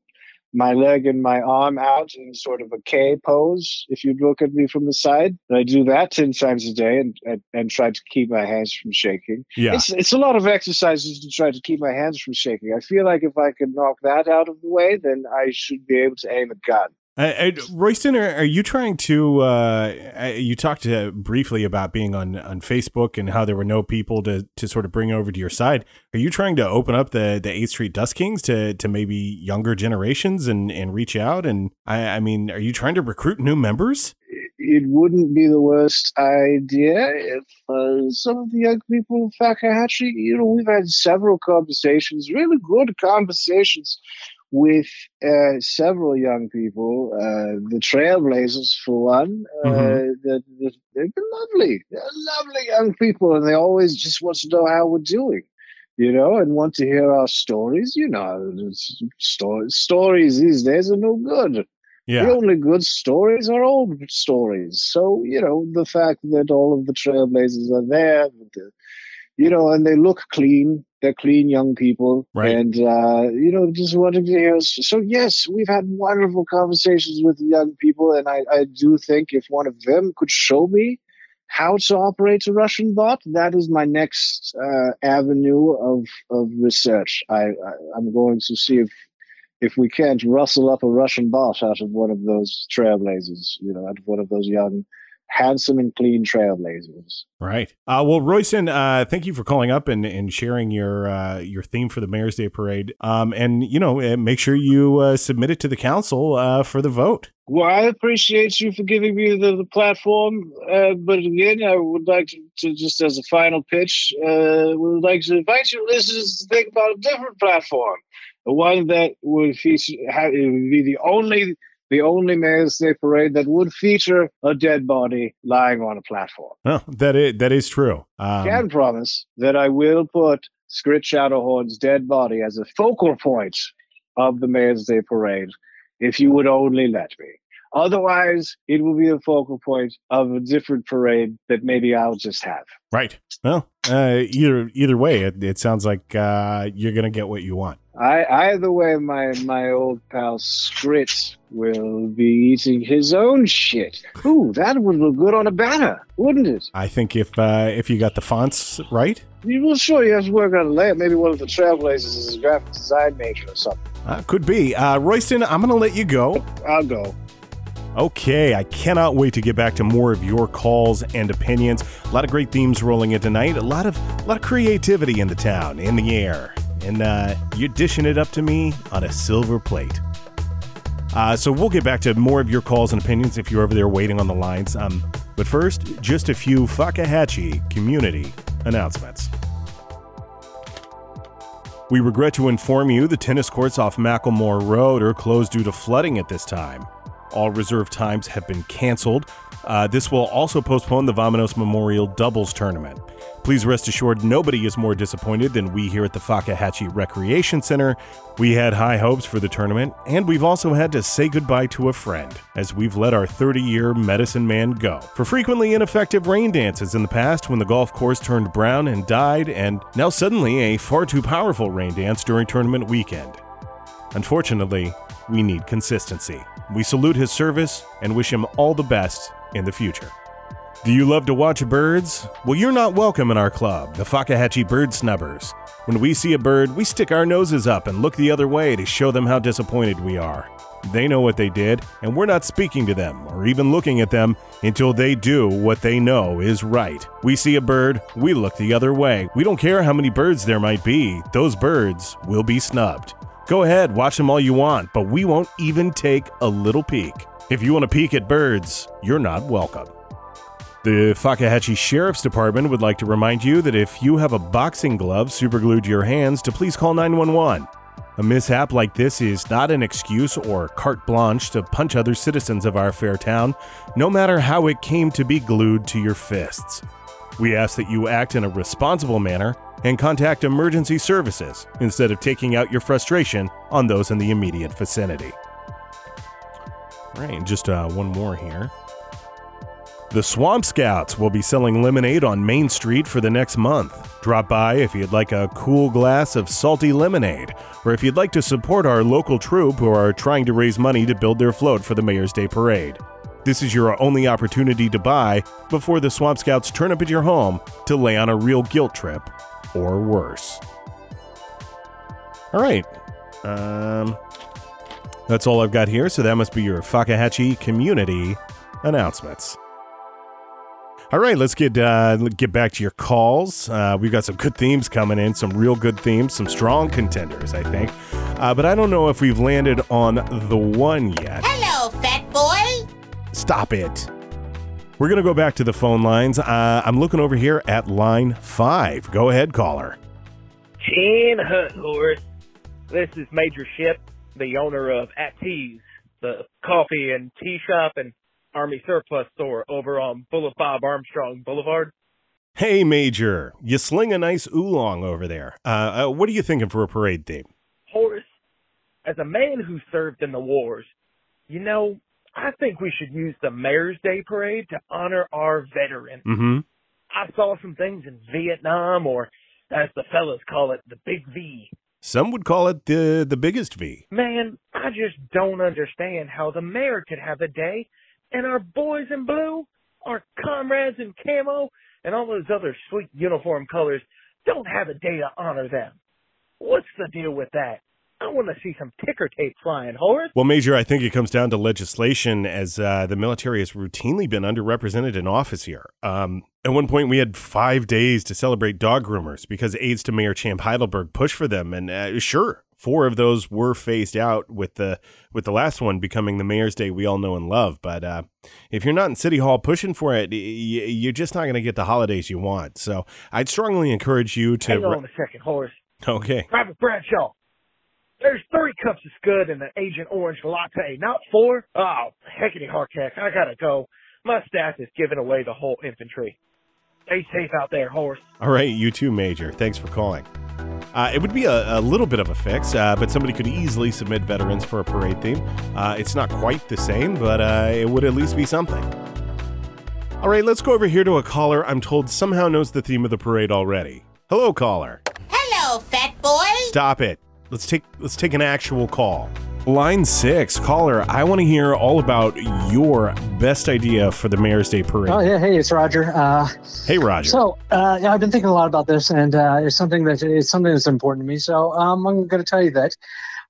Speaker 6: my leg and my arm out in sort of a K pose. If you'd look at me from the side, I do that 10 times a day and, and, and try to keep my hands from shaking.
Speaker 1: yeah.
Speaker 6: It's, it's a lot of exercises to try to keep my hands from shaking. I feel like if I could knock that out of the way, then I should be able to aim a gun.
Speaker 1: Uh, Royston, are, are you trying to? Uh, uh, you talked uh, briefly about being on, on Facebook and how there were no people to, to sort of bring over to your side. Are you trying to open up the the Eighth Street Dust Kings to, to maybe younger generations and, and reach out? And I, I mean, are you trying to recruit new members?
Speaker 6: It wouldn't be the worst idea if uh, some of the young people of Fakahatchee, you know, we've had several conversations, really good conversations with uh, several young people, uh, the Trailblazers for one. Uh,
Speaker 1: Mhm.
Speaker 6: they've been lovely, they're lovely young people, and they always just want to know how we're doing. You know, and want to hear our stories. You know, it's- sto- stories these days are no good. The only good stories are old stories. So, you know, the fact that all of the trailblazers are there, the, you know, and they look clean. They're clean young people.
Speaker 1: Right.
Speaker 6: And, uh, you know, just wanting to hear. us. So, yes, we've had wonderful conversations with young people. And I, I do think if one of them could show me how to operate a Russian bot, that is my next uh, avenue of, of research. I, I, I'm going to see if if we can't rustle up a Russian bot out of one of those trailblazers, you know, out of one of those young, handsome and clean trailblazers.
Speaker 1: Right. Uh, well, Royston, uh, thank you for calling up and, and sharing your uh, your theme for the Mayor's Day Parade. Um, and you know, uh, make sure you uh, submit it to the council uh, for the vote.
Speaker 6: Well, I appreciate you for giving me the, the platform, uh, but again, I would like to, to just as a final pitch, uh, would like to invite your listeners to think about a different platform, one that would feature have, it would be the only the only Mayor's Day parade that would feature a dead body lying on a platform.
Speaker 1: Oh, that is that is true. Um,
Speaker 6: can promise that I will put Skrit Chowderhorn's dead body as a focal point of the Mayor's Day parade if you would only let me. Otherwise, it will be the focal point of a different parade that maybe I'll just have.
Speaker 1: right. Well, uh, either either way, it, it sounds like uh, you're gonna get what you want.
Speaker 6: I, either way, my, my old pal Skrit will be eating his own shit. Ooh, that would look good on a banner, wouldn't it?
Speaker 1: I think if uh, if you got the fonts right,
Speaker 6: will sure you have to work on a layout. Maybe one of the Trailblazers is a graphic design major or something.
Speaker 1: uh, could be. Uh, Royston, I'm gonna let you go.
Speaker 6: I'll go.
Speaker 1: Okay, I cannot wait to get back to more of your calls and opinions. A lot of great themes rolling in tonight. A lot of a lot of creativity in the town, in the air, and uh, you're dishing it up to me on a silver plate. Uh, so we'll get back to more of your calls and opinions if you're over there waiting on the lines. Um, but first, just a few Fakahatchee community announcements. We regret to inform you the tennis courts off Macklemore Road are closed due to flooding at this time. All reserve times have been canceled. Uh, this will also postpone the Vamanos Memorial Doubles Tournament. Please rest assured, nobody is more disappointed than we here at the Fakahatchee Recreation Center. We had high hopes for the tournament, and we've also had to say goodbye to a friend, as we've let our 30 year medicine man go. For frequently ineffective rain dances in the past when the golf course turned brown and died, and now suddenly a far too powerful rain dance during tournament weekend. Unfortunately, we need consistency. We salute his service and wish him all the best in the future. Do you love to watch birds? Well, you're not welcome in our club, the Fakahatchee Bird Snubbers. When we see a bird, we stick our noses up and look the other way to show them how disappointed we are. They know what they did, and we're not speaking to them or even looking at them until they do what they know is right. We see a bird, we look the other way. We don't care how many birds there might be, those birds will be snubbed. Go ahead, watch them all you want, but we won't even take a little peek. If you want to peek at birds, you're not welcome. The Fakahatchee Sheriff's Department would like to remind you that if you have a boxing glove superglued to your hands, to please call 911. A mishap like this is not an excuse or carte blanche to punch other citizens of our fair town, no matter how it came to be glued to your fists. We ask that you act in a responsible manner and contact emergency services instead of taking out your frustration on those in the immediate vicinity. All right, just uh, one more here. The Swamp Scouts will be selling lemonade on Main Street for the next month. Drop by if you'd like a cool glass of salty lemonade, or if you'd like to support our local troupe who are trying to raise money to build their float for the Mayor's Day Parade. This is your only opportunity to buy before the Swamp Scouts turn up at your home to lay on a real guilt trip, or worse. All right. Um, that's all I've got here, so that must be your Fakahatchee community announcements. All right, let's get uh, get back to your calls. Uh, we've got some good themes coming in, some real good themes, some strong contenders, I think. Uh, but I don't know if we've landed on the one yet.
Speaker 3: Hello, fat boy.
Speaker 1: Stop it. We're gonna go back to the phone lines. Uh, I'm looking over here at line five. Go ahead, caller.
Speaker 7: Chin Hut Horse. This is Major Ship, the owner of At Tees, the coffee and tea shop and Army surplus store over on Boulevard Bob Armstrong Boulevard.
Speaker 1: Hey, Major, you sling a nice oolong over there. Uh, uh, what are you thinking for a parade theme?
Speaker 7: Horace, as a man who served in the wars, you know, I think we should use the Mayor's Day Parade to honor our veterans.
Speaker 1: Mm-hmm.
Speaker 7: I saw some things in Vietnam, or as the fellas call it, the Big V.
Speaker 1: Some would call it the the biggest V.
Speaker 7: Man, I just don't understand how the mayor could have a day and our boys in blue, our comrades in camo, and all those other sweet uniform colors don't have a day to honor them. What's the deal with that? I want to see some ticker tape flying, Horace.
Speaker 1: Well, Major, I think it comes down to legislation, as uh, the military has routinely been underrepresented in office here. Um, at one point, we had five days to celebrate dog groomers because aides to Mayor Champ Heidelberg pushed for them, and uh, sure, four of those were phased out with the with the last one becoming the mayor's day we all know and love but uh, if you're not in city hall pushing for it y- you're just not going to get the holidays you want so i'd strongly encourage you to
Speaker 7: Hang on a second, Horace.
Speaker 1: okay
Speaker 7: Private Bradshaw. There's three cups of Scud in an Agent Orange latte, not four. Oh, heckity heck, I gotta go. My staff is giving away the whole infantry. Stay safe out there, Horace.
Speaker 1: all right you too major thanks for calling uh, it would be a, a little bit of a fix, uh, but somebody could easily submit veterans for a parade theme. Uh, it's not quite the same, but uh, it would at least be something. All right, let's go over here to a caller I'm told somehow knows the theme of the parade already. Hello, caller.
Speaker 3: Hello, fat boy.
Speaker 1: Stop it. Let's take let's take an actual call. Line six, caller. I want to hear all about your best idea for the Mayor's Day parade.
Speaker 8: Oh yeah, hey, it's Roger. Uh,
Speaker 1: Hey, Roger.
Speaker 8: so uh, yeah, I've been thinking a lot about this, and uh, it's something that it's something that's important to me. So um, I'm going to tell you that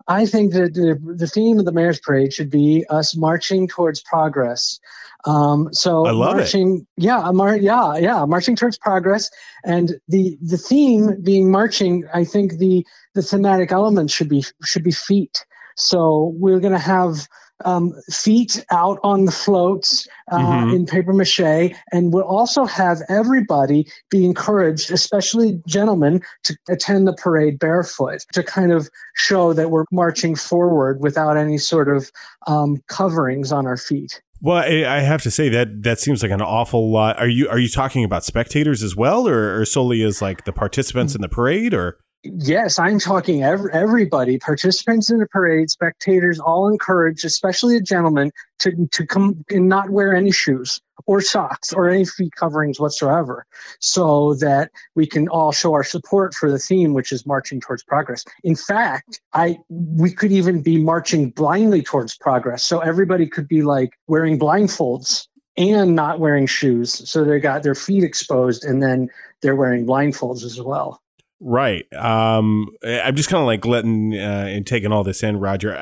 Speaker 8: I think that the, the theme of the Mayor's Parade should be us marching towards progress. Um, so
Speaker 1: I love it.
Speaker 8: marching, yeah, mar- yeah, yeah, marching towards progress, and the the theme being marching. I think the the thematic element should be should be feet. So we're going to have um, feet out on the floats uh,
Speaker 1: Mhm.
Speaker 8: in paper mache, and we'll also have everybody be encouraged, especially gentlemen, to attend the parade barefoot to kind of show that we're marching forward without any sort of um, coverings on our feet.
Speaker 1: Well, I, I have to say that that seems like an awful lot. Are you are you talking about spectators as well, or, or solely as like the participants in the parade, or
Speaker 8: Yes, I'm talking ev- everybody, participants in the parade, spectators, all encouraged, especially the gentlemen, to to come and not wear any shoes or socks or any feet coverings whatsoever, so that we can all show our support for the theme, which is marching towards progress. In fact, I we could even be marching blindly towards progress, so everybody could be like wearing blindfolds and not wearing shoes, so they got their feet exposed, and then they're wearing blindfolds as well.
Speaker 1: Right? Um, I'm just kind of like letting uh, and taking all this in, Roger.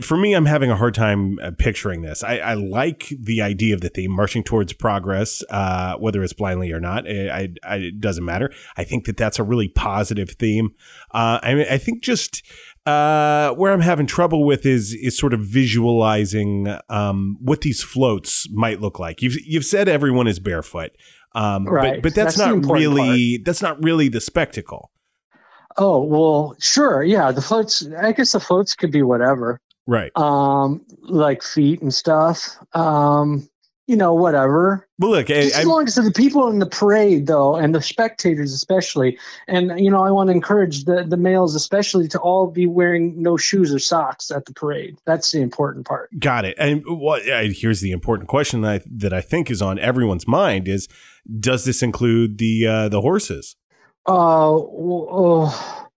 Speaker 1: For me, I'm having a hard time uh, picturing this. I, I like the idea of the theme, marching towards progress, uh, whether it's blindly or not. I, I, I, it doesn't matter. I think that that's a really positive theme. Uh, I mean, I think just uh, where I'm having trouble with is is sort of visualizing um, what these floats might look like. You've you've said everyone is barefoot, um, but
Speaker 8: Right.
Speaker 1: but that's,
Speaker 8: That's
Speaker 1: not really that's not really the spectacle,
Speaker 8: Oh well, sure, yeah. The floats, I guess the floats could be whatever,
Speaker 1: right?
Speaker 8: um, like feet and stuff. Um, you know, whatever.
Speaker 1: But look, I,
Speaker 8: as long as the people in the parade, though, and the spectators especially, and you know, I want to encourage the the males especially to all be wearing no shoes or socks at the parade. That's the important part.
Speaker 1: got it. And what uh, here's the important question that I, that I think is on everyone's mind is: Does this include the uh, the horses?
Speaker 8: Uh, oh,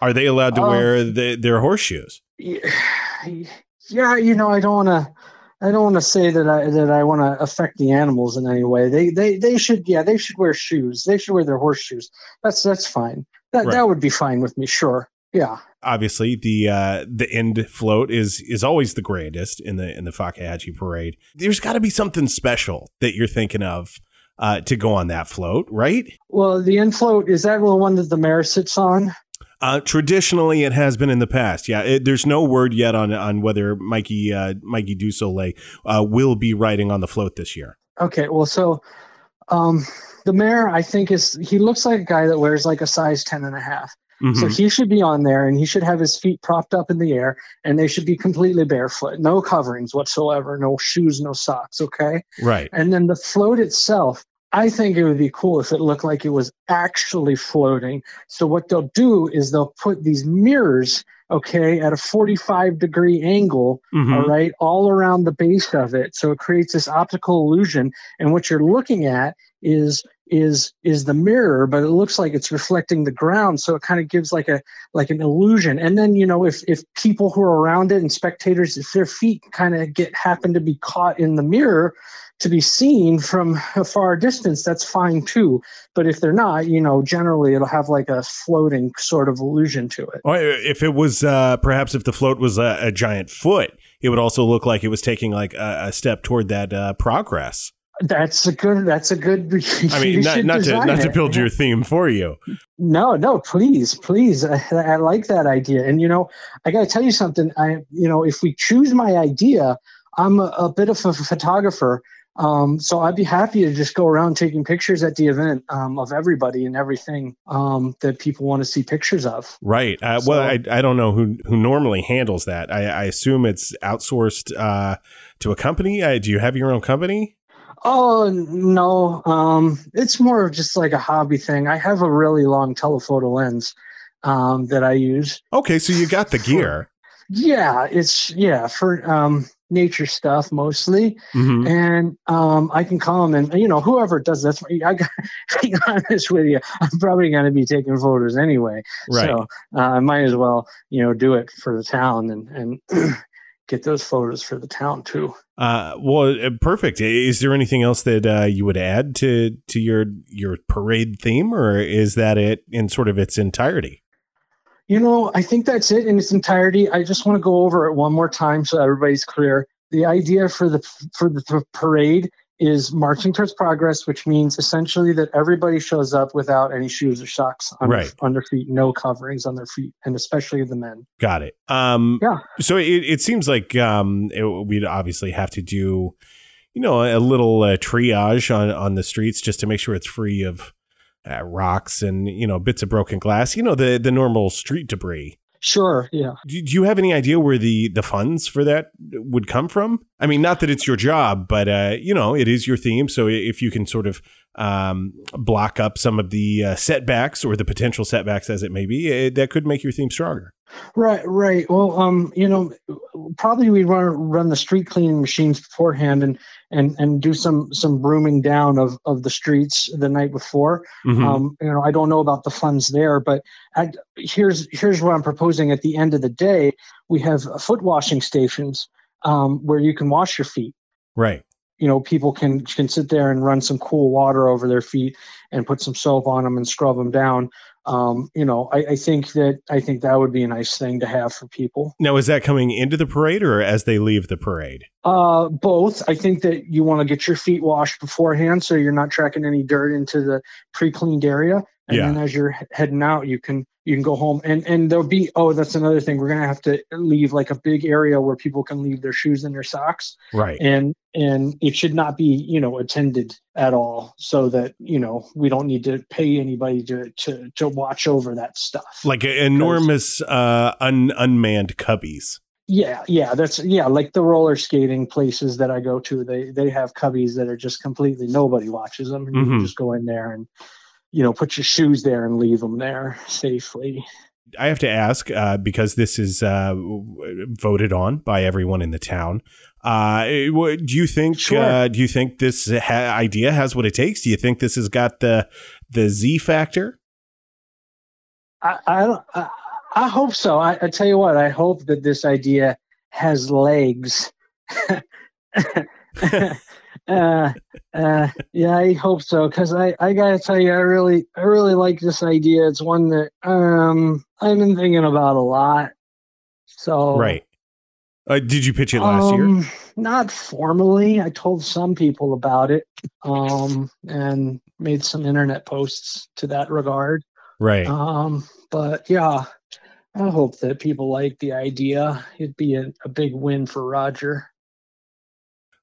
Speaker 1: Are they allowed to
Speaker 8: Um,
Speaker 1: wear the, their horseshoes?
Speaker 8: yeah, you know, I don't want to. I don't want to say that I that I want to affect the animals in any way. They they they should yeah they should wear shoes. They should wear their horseshoes. That's that's fine. That
Speaker 1: Right.
Speaker 8: that would be fine with me. Sure. Yeah.
Speaker 1: obviously the uh the end float is is always the grandest in the in the Fakahatchee parade. There's got to be something special that you're thinking of uh to go on that float, right?
Speaker 8: Well, the end float is that the one that the mayor sits on?
Speaker 1: Uh traditionally it has been in the past. Yeah, it, there's no word yet on on whether Mikey uh Mikey Dusoleil uh will be riding on the float this year.
Speaker 8: Okay. Well, so um, the mayor I think is he looks like a guy that wears like a size ten and a half. So
Speaker 1: Mhm.
Speaker 8: he should be on there and he should have his feet propped up in the air and they should be completely barefoot, no coverings whatsoever, no shoes, no socks. Okay.
Speaker 1: Right.
Speaker 8: And then the float itself, I think it would be cool if it looked like it was actually floating. So what they'll do is they'll put these mirrors, okay, at a 45 degree angle,
Speaker 1: Mhm.
Speaker 8: all right, all around the base of it. So it creates this optical illusion. And what you're looking at is is is the mirror, but it looks like it's reflecting the ground. So it kind of gives like a like an illusion. And then you know if if people who are around it and spectators, if their feet kind of get happen to be caught in the mirror to be seen from a far distance, that's fine too. But if they're not, you know, generally it'll have like a floating sort of illusion to it.
Speaker 1: Or if it was uh perhaps if the float was a, a giant foot, it would also look like it was taking like a, a step toward that uh progress.
Speaker 8: That's a good. That's a good.
Speaker 1: I mean, not, not to not to build your theme for you.
Speaker 8: No, no, please, please. I, I like that idea. And you know, I got to tell you something. I, you know, if we choose my idea, I'm a, a bit of a photographer. Um, so I'd be happy to just go around taking pictures at the event um, of everybody and everything um, that people want to see pictures of.
Speaker 1: Right. Uh,
Speaker 8: So-
Speaker 1: well, I, I don't know who who normally handles that. I, I assume it's outsourced uh, to a company. Uh, do you have your own company?
Speaker 8: Oh no, um, it's more of just like a hobby thing. I have a really long telephoto lens um, that I use.
Speaker 1: Okay, so you got the gear.
Speaker 8: Yeah, it's yeah for um, nature stuff mostly,
Speaker 1: Mhm.
Speaker 8: and um, I can call them and you know whoever does this. I got to be honest with you, I'm probably going to be taking photos anyway,
Speaker 1: Right.
Speaker 8: so uh, I might as well you know do it for the town and and get those photos for the town too.
Speaker 1: Uh, well, uh, perfect. Is there anything else that uh, you would add to to your your parade theme, or is that it in sort of its entirety?
Speaker 8: You know, I think that's it in its entirety. I just want to go over it one more time so everybody's clear. The idea for the for the, the parade is marching towards progress, which means essentially that everybody shows up without any shoes or socks on,
Speaker 1: Right.
Speaker 8: their, on their feet, no coverings on their feet, and especially the men.
Speaker 1: Got it. Um,
Speaker 8: Yeah.
Speaker 1: So it, it seems like um, it, we'd obviously have to do, you know, a little uh, triage on on the streets just to make sure it's free of uh, rocks and you know bits of broken glass. You know, the the normal street debris.
Speaker 8: Sure, yeah.
Speaker 1: Do, do you have any idea where the the funds for that would come from? I mean, not that it's your job, but uh, you know, it is your theme. So if you can sort of um, block up some of the uh, setbacks or the potential setbacks, as it may be, eh, that could make your theme stronger.
Speaker 8: Right, right. Well, um, you know, probably we run run the street cleaning machines beforehand and and and do some some brooming down of of the streets the night before.
Speaker 1: Mhm.
Speaker 8: Um, you know, I don't know about the funds there, but I, here's here's what I'm proposing. At the end of the day, we have foot washing stations um, where you can wash your feet.
Speaker 1: right.
Speaker 8: You know, people can can sit there and run some cool water over their feet and put some soap on them and scrub them down. Um, you know, I, I think that I think that would be a nice thing to have for people.
Speaker 1: Now, is that coming into the parade or as they leave the parade?
Speaker 8: Uh, both. I think that you want to get your feet washed beforehand, so you're not tracking any dirt into the pre-cleaned area. And
Speaker 1: Yeah.
Speaker 8: then as you're heading out, you can you can go home. And and there'll be oh, that's another thing. We're gonna have to leave like a big area where people can leave their shoes and their socks.
Speaker 1: Right.
Speaker 8: And and it should not be you know attended at all, so that you know we don't need to pay anybody to to to watch over that stuff.
Speaker 1: Like a- enormous uh, un- unmanned cubbies.
Speaker 8: Yeah, yeah, that's yeah, like the roller skating places that I go to, they they have cubbies that are just completely nobody watches them. And You can just go in there and you know put your shoes there and leave them there safely.
Speaker 1: I have to ask uh, because this is uh, voted on by everyone in the town. Uh, do you think?
Speaker 8: Sure.
Speaker 1: Uh, do you think this ha- idea has what it takes? Do you think this has got the the Z factor?
Speaker 8: I I I, I hope so. I, I tell you what, I hope that this idea has legs. uh, uh, yeah, I hope so because I, I gotta tell you, I really I really like this idea. It's one that um I've been thinking about a lot. So
Speaker 1: Right. Uh, did you pitch it last year?
Speaker 8: Um, Not formally. I told some people about it, um, and made some internet posts to that regard.
Speaker 1: Right.
Speaker 8: Um, but yeah, I hope that people like the idea. It'd be a, a big win for Roger.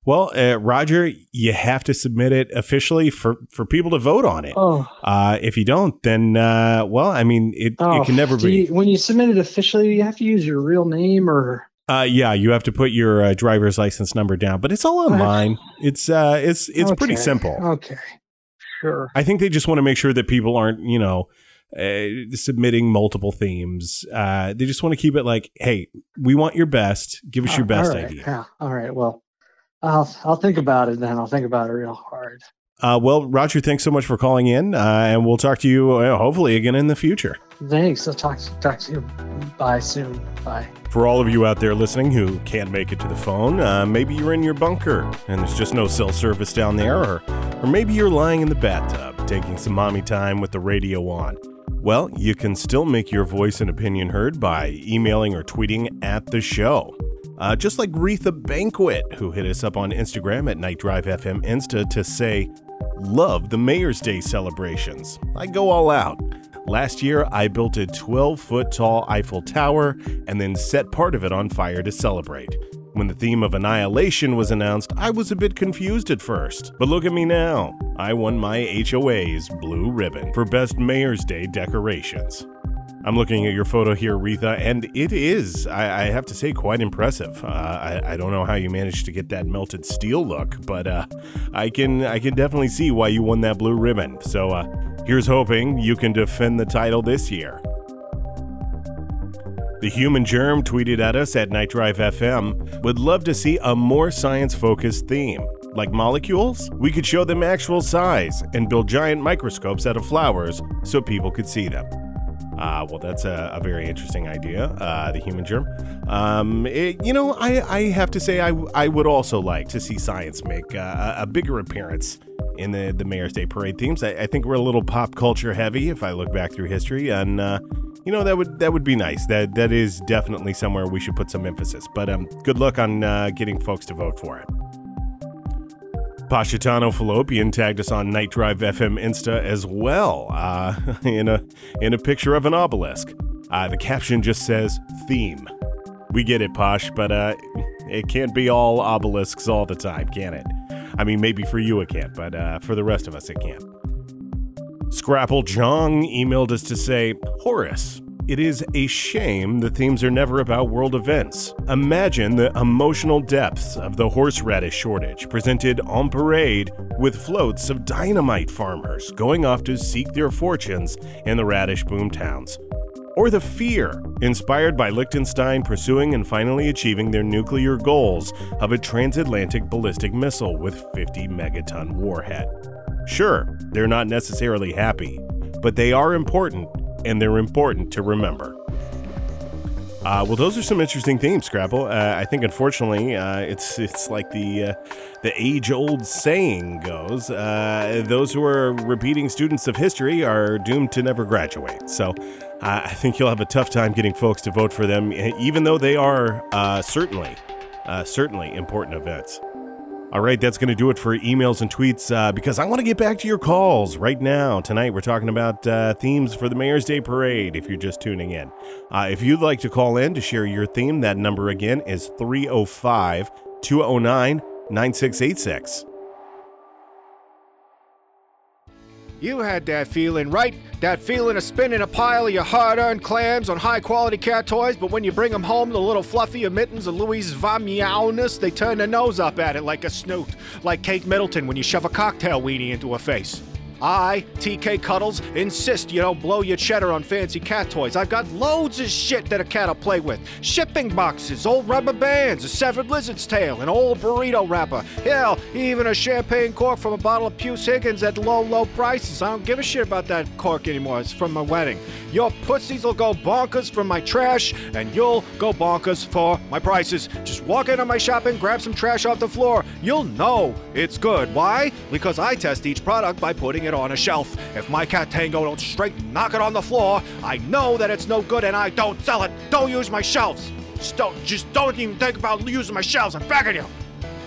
Speaker 1: Well, uh, Roger, you have to submit it officially for, for people to vote on it.
Speaker 8: Oh,
Speaker 1: Uh, if you don't, then uh, well, I mean, it,
Speaker 8: oh
Speaker 1: it can never
Speaker 8: do
Speaker 1: be.
Speaker 8: you- when you submit it officially, you have to use your real name or.
Speaker 1: Uh, yeah, you have to put your uh, driver's license number down, but it's all online. It's uh, it's it's pretty simple.
Speaker 8: Okay, sure.
Speaker 1: I think they just want to make sure that people aren't, you know, uh, submitting multiple themes. Uh, they just want to keep it like, hey, we want your best. Give us your
Speaker 8: Oh,
Speaker 1: best
Speaker 8: all right,
Speaker 1: idea.
Speaker 8: Yeah. All right. Well, I'll I'll think about it then. I'll think about it real hard.
Speaker 1: Uh, well, Roger, thanks so much for calling in, uh, and we'll talk to you uh, hopefully again in the future.
Speaker 8: Thanks. I'll talk talk to you. Bye soon. Bye.
Speaker 1: For all of you out there listening who can't make it to the phone, uh, maybe you're in your bunker and there's just no cell service down there, or, or maybe you're lying in the bathtub taking some mommy time with the radio on. Well, you can still make your voice and opinion heard by emailing or tweeting at the show. Uh, just like Retha Banquet, who hit us up on Instagram at Night Drive FM Insta to say, Love the Mayor's Day celebrations. I go all out. Last year, I built a 12 foot tall Eiffel Tower and then set part of it on fire to celebrate. When the theme of annihilation was announced, I was a bit confused at first. But look at me now. I won my HOA's blue ribbon for Best Mayor's Day decorations. I'm looking at your photo here, Retha, and it is, I, I have to say, quite impressive. Uh, I, I don't know how you managed to get that melted steel look, but uh, I can I can definitely see why you won that blue ribbon. So uh, here's hoping you can defend the title this year. The Human Germ tweeted at us at Night Drive FM would love to see a more science focused theme. Like molecules, we could show them actual size and build giant microscopes out of flowers so people could see them. Uh, well, that's a, a very interesting idea, uh, the human germ. Um, it- you know, I, I have to say, I, I would also like to see science make uh, a, bigger appearance in the, the Mayor's Day parade themes. I, I think we're a little pop culture heavy if I look back through history, and uh, you know that would that would be nice. That that is definitely somewhere we should put some emphasis. But um, good luck on uh, getting folks to vote for it. Pashitano Fallopian tagged us on Night Drive FM Insta as well, uh, in a in a picture of an obelisk. Uh, the caption just says theme. We get it, Posh, but uh, it can't be all obelisks all the time, can it? I mean, maybe for you it can't, but uh, for the rest of us it can't. Scrapple Jong emailed us to say, Horace, it is a shame the themes are never about world events. Imagine the emotional depths of the horseradish shortage presented on parade with floats of dynamite farmers going off to seek their fortunes in the radish boom towns. Or the fear inspired by Liechtenstein pursuing and finally achieving their nuclear goals of a transatlantic ballistic missile with 50 megaton warhead. Sure, they're not necessarily happy, but they are important, and they're important to remember. Uh, well, those are some interesting themes, Scrapple. Uh, I think, unfortunately, uh, it's it's like the uh, the age old saying goes: uh, those who are repeating students of history are doomed to never graduate. So, uh, I think you'll have a tough time getting folks to vote for them, even though they are certainly certainly important events. All right, that's going to do it for emails and tweets uh, because I want to get back to your calls right now. Tonight, we're talking about uh, themes for the Mayor's Day Parade if you're just tuning in. Uh, if you'd like to call in to share your theme, that number again is 305 209 9686.
Speaker 9: You had that feeling, right? That feeling of spinning a pile of your hard earned clams on high quality cat toys, but when you bring them home, the little fluffy mittens of Louise Vamiaunus, they turn their nose up at it like a snoot, like Kate Middleton when you shove a cocktail weenie into her face. I, TK Cuddles, insist you don't blow your cheddar on fancy cat toys. I've got loads of shit that a cat will play with. Shipping boxes, old rubber bands, a severed lizard's tail, an old burrito wrapper. Hell, even a champagne cork from a bottle of Puce Higgins at low, low prices. I don't give a shit about that cork anymore. It's from my wedding. Your pussies will go bonkers for my trash, and you'll go bonkers for my prices. Just walk into my shop and grab some trash off the floor. You'll know it's good. Why? Because I test each product by putting it on a shelf. If my cat Tango don't straight knock it on the floor, I know that it's no good and I don't sell it. Don't use my shelves. Just don't, just don't even think about using my shelves. I'm begging you.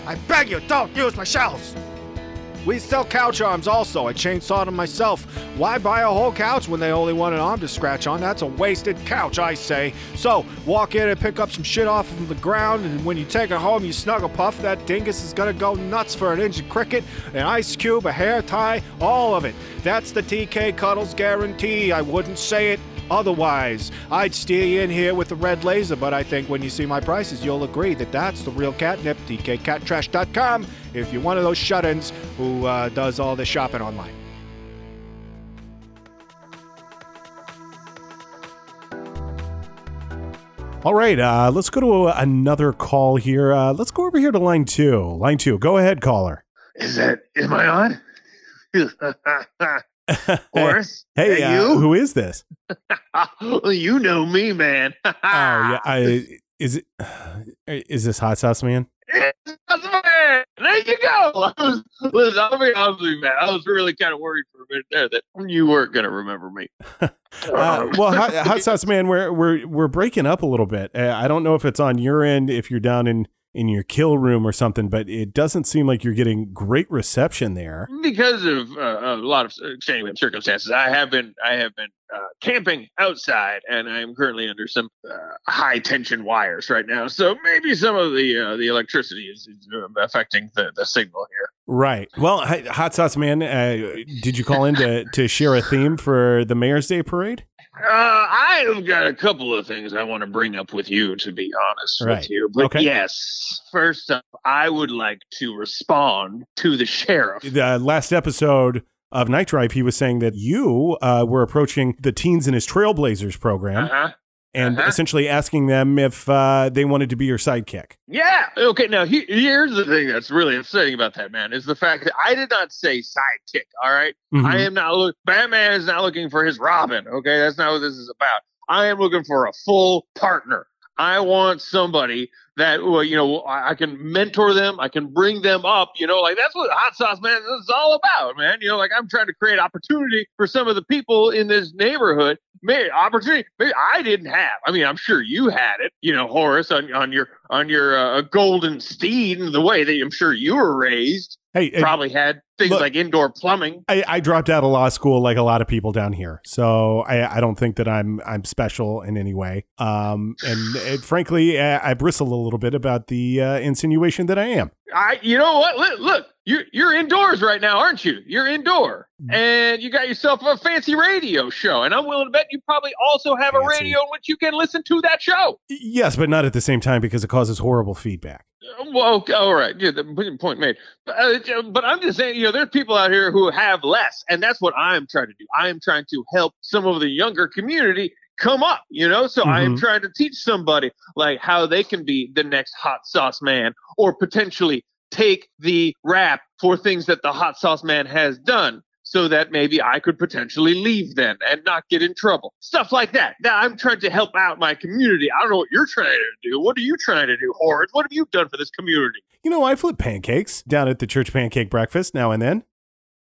Speaker 9: I beg you, don't use my shelves. We sell couch arms also. I chainsawed them myself. Why buy a whole couch when they only want an arm to scratch on? That's a wasted couch, I say. So, walk in and pick up some shit off of the ground, and when you take it home, you snuggle puff. That dingus is gonna go nuts for an inch of cricket, an ice cube, a hair tie, all of it. That's the TK Cuddles guarantee. I wouldn't say it Otherwise, I'd steer you in here with the red laser, but I think when you see my prices, you'll agree that that's the real catnip, tkcattrash.com, if you're one of those shut ins who uh, does all the shopping online.
Speaker 1: All right, uh, let's go to another call here. Uh, let's go over here to line two. Line two, go ahead, caller.
Speaker 10: Is that, am I on? Horace?
Speaker 1: hey,
Speaker 10: Hey,
Speaker 1: uh,
Speaker 10: you?
Speaker 1: who is this?
Speaker 10: you know me, man.
Speaker 1: oh yeah, I, is it? Is this hot sauce man.
Speaker 10: There you go. I was, listen, I'll be honest with you, man. I was really kind of worried for a minute there that you weren't going to remember me.
Speaker 1: Uh, well, hot, hot sauce man, we're we're we're breaking up a little bit. Uh, I don't know if it's on your end, if you're down in in your kill room or something, but it doesn't seem like you're getting great reception there.
Speaker 10: because of uh, a lot of extenuating circumstances, I have been I have been uh, camping outside, and I am currently under some uh, high tension wires right now. So maybe some of the uh, the electricity is, is uh, affecting the, the signal here.
Speaker 1: Right. Well, hi- hot sauce man, uh, did you call in to to share a theme for the Mayor's Day parade?
Speaker 10: Uh, I have got a couple of things I want to bring up with you, to be honest
Speaker 1: Right.
Speaker 10: with you. But
Speaker 1: Okay.
Speaker 10: yes, first up, I would like to respond to the sheriff.
Speaker 1: The last episode of Night Drive, he was saying that you uh, were approaching the teens in his Trailblazers program
Speaker 10: Uh-huh.
Speaker 1: And
Speaker 10: uh-huh.
Speaker 1: essentially asking them if uh, they wanted to be your sidekick.
Speaker 10: Yeah. Okay. Now, he, here's the thing that's really upsetting about that, man, is the fact that I did not say sidekick. All right?
Speaker 1: Mhm.
Speaker 10: I am not look. Batman is not looking for his Robin. Okay, that's not what this is about. I am looking for a full partner. I want somebody that well, you know I, can mentor them, I can bring them up. You know, like that's what Hot Sauce Man is all about, man. You know, like I'm trying to create opportunity for some of the people in this neighborhood. Maybe opportunity, maybe I didn't have. I mean, I'm sure you had it. You know, Horace on on your on your uh, golden steed, and the way that I'm sure you were raised.
Speaker 1: Hey,
Speaker 10: Probably had things
Speaker 1: look-
Speaker 10: like indoor plumbing.
Speaker 1: I, I dropped out of law school like a lot of people down here, so I, I don't think that I'm I'm special in any way. Um, and uh, frankly, I, I bristle a little bit about the uh, insinuation that I am.
Speaker 10: I, you know what? Look, look, you're you're indoors right now, aren't you? You're indoor,
Speaker 1: Mm.
Speaker 10: and you got yourself a fancy radio show, and I'm willing to bet you probably also have a radio in which you can listen to that show.
Speaker 1: Yes, but not at the same time because it causes horrible feedback.
Speaker 10: Uh, Well, okay, all right, yeah, the point- made. But, uh, but I'm just saying, you know, there's people out here who have less, and that's what I'm trying to do. I am trying to help some of the younger community come up, you know. So I am
Speaker 1: Mhm.
Speaker 10: trying to teach somebody like how they can be the next hot sauce man, or potentially take the rap for things that the hot sauce man has done. So that maybe I could potentially leave then and not get in trouble. Stuff like that. Now I'm trying to help out my community. I don't know what you're trying to do. What are you trying to do, Horace? What have you done for this community?
Speaker 1: You know, I flip pancakes down at the church pancake breakfast now and then.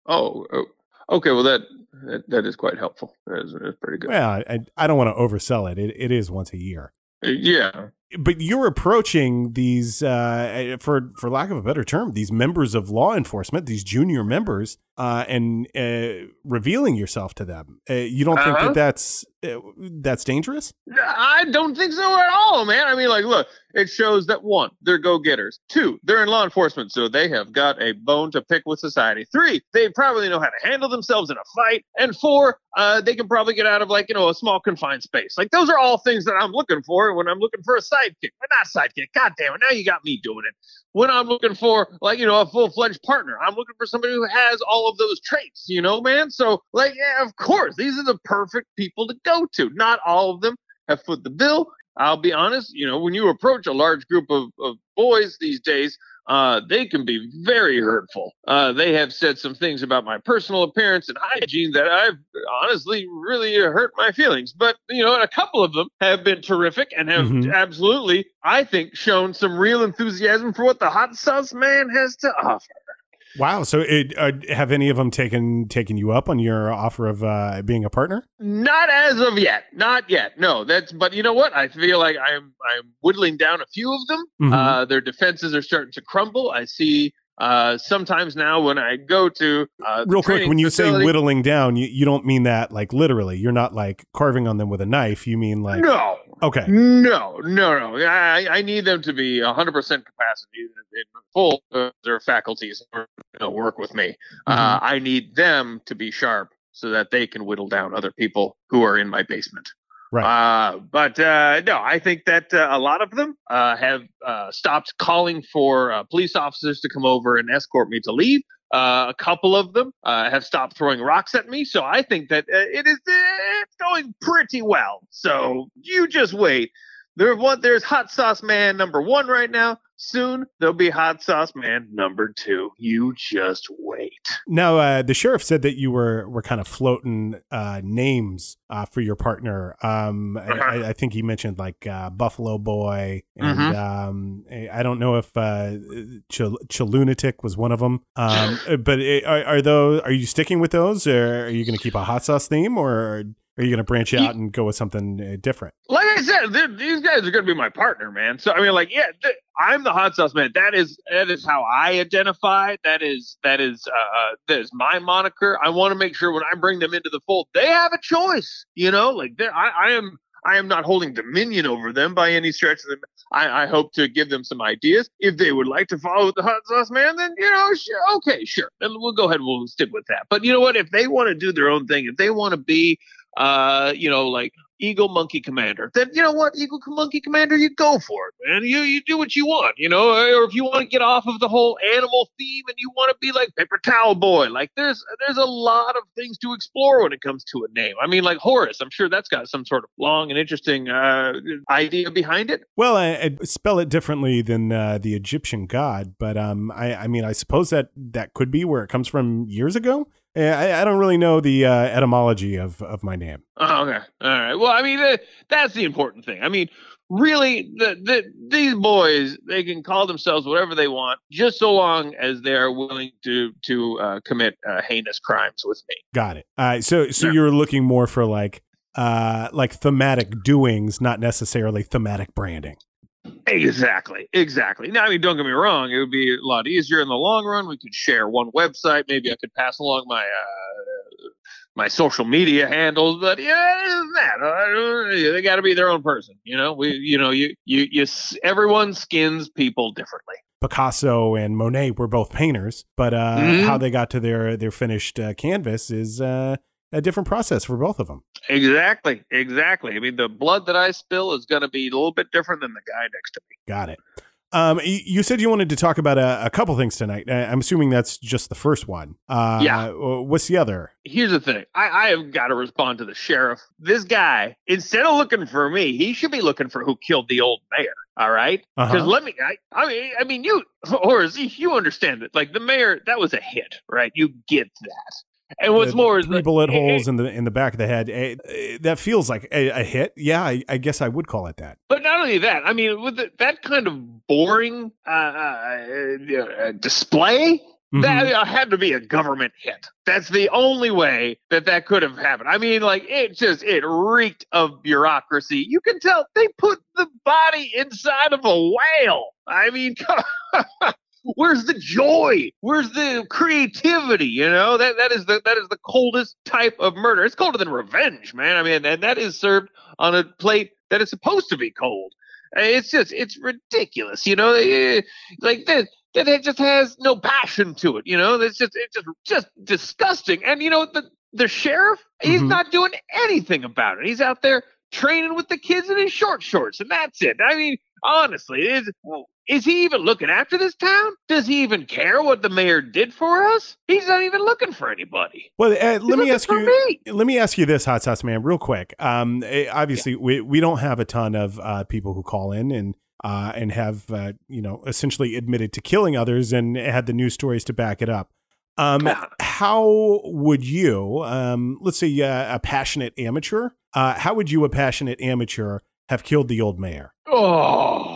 Speaker 10: Oh, oh, okay. Well, that, that that is quite helpful. That is, that's pretty good.
Speaker 1: Well, I, I don't want to oversell it. it. It is once a year.
Speaker 10: Uh, yeah.
Speaker 1: But you're approaching these, uh, for for lack of a better term, these members of law enforcement, these junior members, uh, and uh, revealing yourself to them. Uh, you don't think
Speaker 10: Uh-huh.
Speaker 1: that that's uh, that's dangerous?
Speaker 10: I don't think so at all, man. I mean, like, look, it shows that one, they're go getters. Two, they're in law enforcement, so they have got a bone to pick with society. Three, they probably know how to handle themselves in a fight. And four, uh, they can probably get out of, like, you know, a small confined space. Like, those are all things that I'm looking for when I'm looking for a sidekick. But not sidekick. God damn it. Now you got me doing it. When I'm looking for, like, you know, a full fledged partner, I'm looking for somebody who has all of those traits, you know, man? So, like, yeah, of course, these are the perfect people to go to. Not all of them have foot the bill. I'll be honest, you know, when you approach a large group of, of boys these days, uh, they can be very hurtful. Uh, they have said some things about my personal appearance and hygiene that I've honestly really hurt my feelings. But, you know, a couple of them have been terrific and have
Speaker 1: Mhm.
Speaker 10: absolutely, I think, shown some real enthusiasm for what the hot sauce man has to offer.
Speaker 1: Wow. So, it, uh, have any of them taken taken you up on your offer of uh, being a partner?
Speaker 10: Not as of yet. Not yet. No, that's. But you know what? I feel like I'm I'm whittling down a few of them.
Speaker 1: Mhm.
Speaker 10: Uh, their defenses are starting to crumble. I see. Uh, sometimes now when I go to uh,
Speaker 1: Real quick, when you say whittling down, you, you don't mean that like literally. You're not like carving on them with a knife. You mean like
Speaker 10: no,
Speaker 1: okay,
Speaker 10: no, no, no. I I need them to be 100 percent capacity in full of their faculties or work with me. Uh, I need them to be sharp so that they can whittle down other people who are in my basement.
Speaker 1: Right.
Speaker 10: Uh, but uh, no, I think that uh, a lot of them uh, have uh, stopped calling for uh, police officers to come over and escort me to leave. Uh, a couple of them uh, have stopped throwing rocks at me. So I think that uh, it is it's going pretty well. So you just wait. There, what there's hot sauce man number one right now. Soon there'll be hot sauce man number two. You just wait.
Speaker 1: Now, uh, the sheriff said that you were were kind of floating uh, names uh, for your partner. Um, I, I, I think he mentioned like uh, Buffalo Boy, and
Speaker 10: Mhm.
Speaker 1: um, I don't know if uh, was one of them. Um, but uh, are, are those? Are you sticking with those, or are you going to keep a hot sauce theme, or are you going to branch out and go with something uh, different?
Speaker 10: like I said, these guys are going to be my partner, man. So I mean, like, yeah, th- I'm the hot sauce man. That is that is how I identify. That is that is uh, uh, that is my moniker. I want to make sure when I bring them into the fold, they have a choice. You know, like they're- I, I am. I am not holding dominion over them by any stretch of the. I, I hope to give them some ideas. If they would like to follow the hot sauce man, then you know, sure, okay, sure, then we'll go ahead. and We'll stick with that. But you know what? If they want to do their own thing, if they want to be, uh, you know, like Eagle Monkey Commander, then you know what, Eagle Monkey Commander, you go for it, man. You you do what you want, you know, or if you want to get off of the whole animal theme and you want to be like Paper Towel Boy, like there's there's a lot of things to explore when it comes to a name. I mean, like Horace, I'm sure that's got some sort of long and interesting uh, idea behind it.
Speaker 1: Well, I, I'd spell it differently than uh, the Egyptian god, but um, I, I mean, I suppose that that could be where it comes from years ago. Uh, I, I don't really know the uh, etymology of, of my name.
Speaker 10: Oh, okay. All right. Well, I mean, uh, that's the important thing. I mean, really, the, the, these boys they can call themselves whatever they want, just so long as they are willing to to uh, commit uh, heinous crimes with me.
Speaker 1: Got it. Uh, so so you're looking more for like uh like thematic doings, not necessarily thematic branding.
Speaker 10: Exactly, exactly. Now, I mean, don't get me wrong; it would be a lot easier in the long run. We could share one website. Maybe I could pass along my uh, my social media handles, but yeah, isn't that uh, they got to be their own person. You know, we, you know, you, you, you. Everyone skins people differently.
Speaker 1: Picasso and Monet were both painters, but uh,
Speaker 10: Mhm.
Speaker 1: how they got to their their finished uh, canvas is uh, a different process for both of them.
Speaker 10: Exactly, exactly. I mean, the blood that I spill is going to be a little bit different than the guy next to me.
Speaker 1: Got it. Um, you said you wanted to talk about a, a couple things tonight. I'm assuming that's just the first one. Uh,
Speaker 10: Yeah.
Speaker 1: What's the other?
Speaker 10: Here's the thing. I, I have got to respond to the sheriff. This guy, instead of looking for me, he should be looking for who killed the old mayor. All right. Because
Speaker 1: Uh-huh.
Speaker 10: let me. I, I mean, I mean, you or you understand it? Like the mayor, that was a hit, right? You get that. And what's
Speaker 1: The
Speaker 10: more is
Speaker 1: three bullet holes in the in the back of the head. Eh, eh, that feels like a, a hit. Yeah, I, I guess I would call it that.
Speaker 10: But not only that, I mean, with the, that kind of boring uh, uh, uh, display,
Speaker 1: Mm-hmm.
Speaker 10: that uh, had to be a government hit. That's the only way that that could have happened. I mean, like it just it reeked of bureaucracy. You can tell they put the body inside of a whale. I mean. Where's the joy? Where's the creativity? You know that that is the that is the coldest type of murder. It's colder than revenge, man. I mean, and that is served on a plate that is supposed to be cold. It's just it's ridiculous, you know. eh, Like that that it just has no passion to it, you know. It's just it's just just disgusting. And you know the the sheriff, he's
Speaker 1: Mhm.
Speaker 10: not doing anything about it. He's out there training with the kids in his short shorts, and that's it. I mean, honestly, is is he even looking after this town? Does he even care what the mayor did for us? He's not even looking for anybody.
Speaker 1: Well, uh, let me ask you.
Speaker 10: me.
Speaker 1: Let me ask you this, hot sauce man, real quick. Um, eh, obviously, we we don't have a ton of uh, people who call in and uh, and have uh, you know essentially admitted to killing others and had the news stories to back it up. Um, how would you, um, let's say uh, a passionate amateur, uh, how would you, a passionate amateur, have killed the old mayor?
Speaker 10: Oh,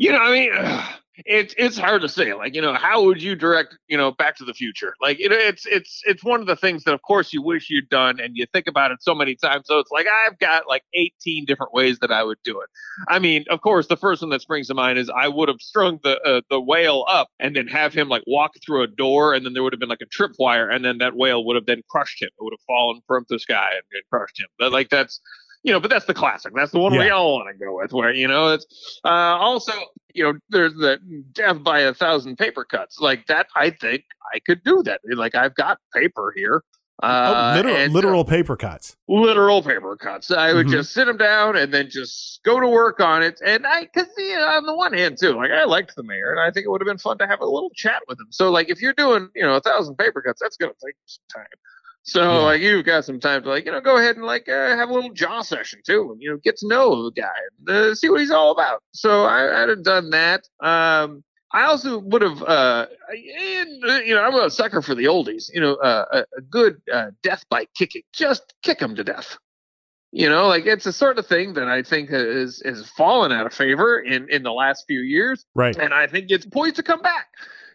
Speaker 10: you know, I mean, it's it's hard to say. Like, you know, how would you direct, you know, Back to the Future? Like, it's it's it's one of the things that, of course, you wish you'd done, and you think about it so many times. So it's like I've got like 18 different ways that I would do it. I mean, of course, the first one that springs to mind is I would have strung the uh, the whale up and then have him like walk through a door, and then there would have been like a tripwire, and then that whale would have then crushed him. It would have fallen from the sky and, and crushed him. But like that's you know, but that's the classic. That's the one we all want to go with. Where you know, it's uh, also you know, there's the death by a thousand paper cuts like that. I think I could do that. Like I've got paper here. Uh,
Speaker 1: oh, literal,
Speaker 10: and, uh,
Speaker 1: paper cuts.
Speaker 10: literal paper cuts. I would
Speaker 1: Mhm.
Speaker 10: just sit them down and then just go to work on it. And I, because you know, on the one hand too, like I liked the mayor, and I think it would have been fun to have a little chat with him. So like, if you're doing, you know, a thousand paper cuts, that's gonna take some time. So
Speaker 1: Yeah.
Speaker 10: like, you've got some time to like, you know, go ahead and like uh, have a little jaw session too, and you know, get to know the guy and uh, see what he's all about. So I, I'd have done that. Um, I also would have, uh, uh, you know, I'm a sucker for the oldies. You know, uh, a, a good uh, death by kicking. Just kick him to death. You know, like it's the sort of thing that I think has has fallen out of favor in in the last few years,
Speaker 1: Right.
Speaker 10: and I think it's poised to come back.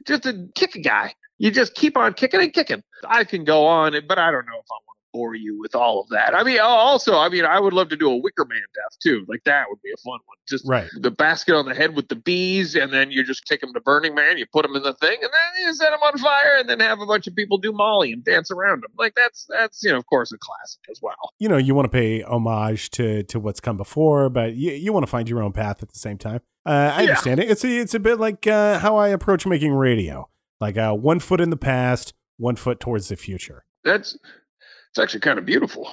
Speaker 10: Just to kick a guy, you just keep on kicking and kicking. I can go on, but I don't know if I want to bore you with all of that. I mean, also, I mean, I would love to do a Wicker Man death too. Like that would be a fun one. Just
Speaker 1: Right.
Speaker 10: the basket on the head with the bees, and then you just take them to Burning Man, you put them in the thing, and then you set them on fire, and then have a bunch of people do Molly and dance around them. Like that's that's you know, of course, a classic as well.
Speaker 1: You know, you want to pay homage to to what's come before, but you, you want to find your own path at the same time. Uh, I
Speaker 10: Yeah.
Speaker 1: understand it. It's a, it's a bit like uh, how I approach making radio, like uh, one foot in the past, one foot towards the future.
Speaker 10: That's it's actually kind of beautiful.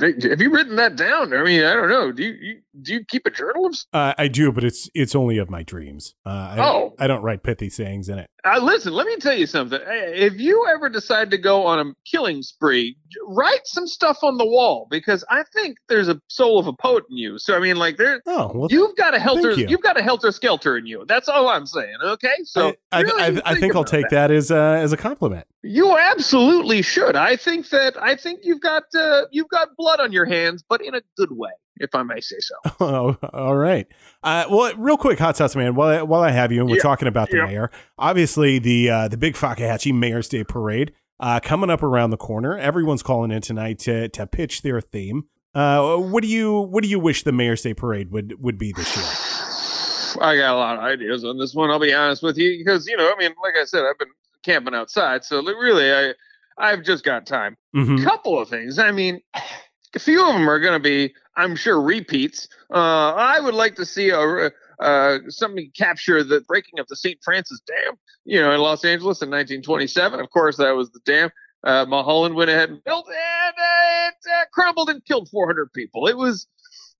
Speaker 10: Have you written that down? I mean, I don't know. Do you, you do you keep a journal of?
Speaker 1: Uh, I do, but it's it's only of my dreams. Uh, I,
Speaker 10: Oh.
Speaker 1: I don't write pithy sayings in it.
Speaker 10: Uh, listen, let me tell you something. If you ever decide to go on a killing spree, write some stuff on the wall because I think there's a soul of a poet in you. So I mean, like there,
Speaker 1: Oh, well,
Speaker 10: you've got a helter,
Speaker 1: you.
Speaker 10: you've got a helter skelter in you. That's all I'm saying. Okay, so
Speaker 1: I,
Speaker 10: really
Speaker 1: I, I think I'll take that, as uh, as a compliment.
Speaker 10: You absolutely should. I think that I think you've got uh, you've got blood on your hands, but in a good way. if I may say so.
Speaker 1: Oh, all right. Uh, well, real quick, hot sauce man. While I, while I have you, and we're
Speaker 10: Yeah.
Speaker 1: talking about the
Speaker 10: Yeah.
Speaker 1: mayor, obviously the uh, the big Fakahatchee Mayor's Day Parade uh, coming up around the corner. Everyone's calling in tonight to to pitch their theme. Uh, what do you what do you wish the Mayor's Day Parade would would be this year?
Speaker 10: I got a lot of ideas on this one. I'll be honest with you, because you know, I mean, like I said, I've been camping outside, so really, I I've just got time.
Speaker 1: Mhm.
Speaker 10: Couple of things. I mean, a few of them are going to be, I'm sure, repeats. Uh, I would like to see a. Uh, somebody capture the breaking of the St. Francis Dam, you know, in Los Angeles in 1927. Of course, that was the dam uh, Mulholland went ahead and built, and uh, it uh, crumbled and killed 400 people. It was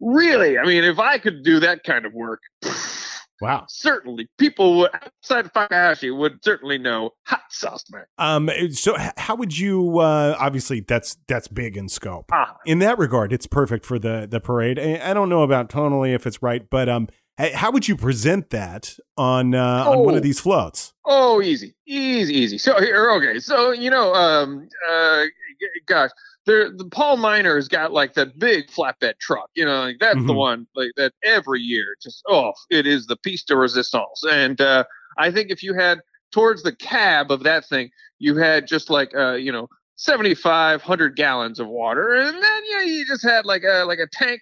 Speaker 10: really, I mean, if I could do that kind of work,
Speaker 1: Wow.
Speaker 10: certainly people would, outside of Fakahatchee would certainly know hot sauce man.
Speaker 1: Um, so how would you? Uh, obviously, that's that's big in scope.
Speaker 10: Ah.
Speaker 1: In that regard, it's perfect for the the parade. I, I don't know about tonally if it's right, but um, how would you present that on uh, on one of these floats?
Speaker 10: Oh, easy, easy, easy. So here, okay. So you know, um, uh, gosh, there, the Paul Miner has got like that big flatbed truck. You know, like that's the
Speaker 1: Mhm.
Speaker 10: one like that every year. Just oh, it is the piece de resistance. And uh, I think if you had towards the cab of that thing, you had just like uh, you know. 7500 gallons of water and then you know you just had like a like a tank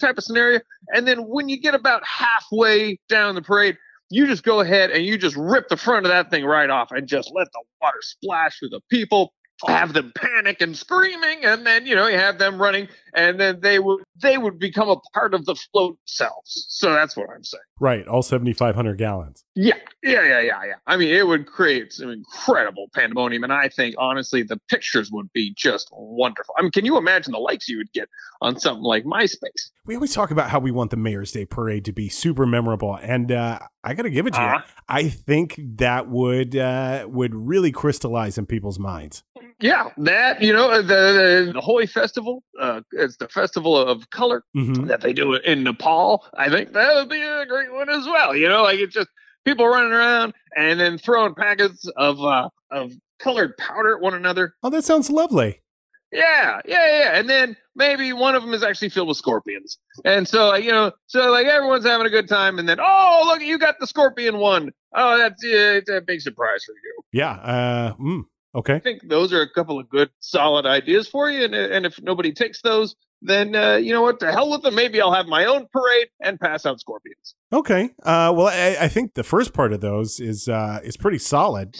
Speaker 10: type of scenario and then when you get about halfway down the parade you just go ahead and you just rip the front of that thing right off and just let the water splash through the people have them panic and screaming and then you know you have them running and then they would they would become a part of the float themselves so that's what i'm saying
Speaker 1: Right, all seventy five hundred gallons.
Speaker 10: yeah yeah yeah yeah yeah i mean it would create some incredible pandemonium and i think honestly the pictures would be just wonderful i mean can you imagine the likes you would get on something like myspace
Speaker 1: We always talk about how we want the Mayor's Day Parade to be super memorable, and uh, I got to give it to you.
Speaker 10: Uh-huh.
Speaker 1: I think that would uh, would really crystallize in people's minds.
Speaker 10: Yeah, that you know the the, Festival. Uh, it's the festival of color
Speaker 1: Mhm.
Speaker 10: that they do in Nepal. I think that would be a great one as well. You know, like it's just people running around and then throwing packets of uh, of colored powder at one another.
Speaker 1: Oh, that sounds lovely.
Speaker 10: Yeah, yeah, yeah. And then maybe one of them is actually filled with scorpions. And so, like, you know, so like everyone's having a good time. And then, oh, look, you got the scorpion one. Oh, that's uh, it's a big surprise for you.
Speaker 1: Yeah. Uh, mm,
Speaker 10: I think those are a couple of good, solid ideas for you. And, and if nobody takes those, then uh, you know what? To hell with them. Maybe I'll have my own parade and pass out scorpions.
Speaker 1: Okay. Uh, well, I, I think the first part of those is uh, is pretty solid.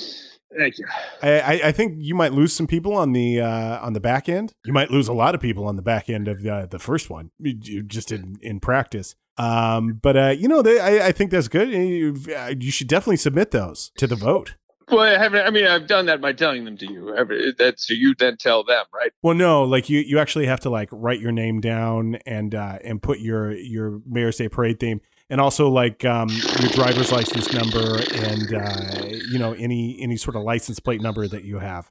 Speaker 10: Thank you.
Speaker 1: I, I- think you might lose some people on the uh, on the back end. You might lose a lot of people on the back end of the the first one, you- just in in practice. Um, but uh, you know, they, I, I think that's good. You, you should definitely submit those to the vote.
Speaker 10: Well, I haven't. I mean, I've done that by telling them to you. That's so you then tell them, right?
Speaker 1: Well, no, like you you actually have to like write your name down and uh, and put your your Mayor's Day parade theme, and also like um, your driver's license number and uh, you know any any sort of license plate number that you have.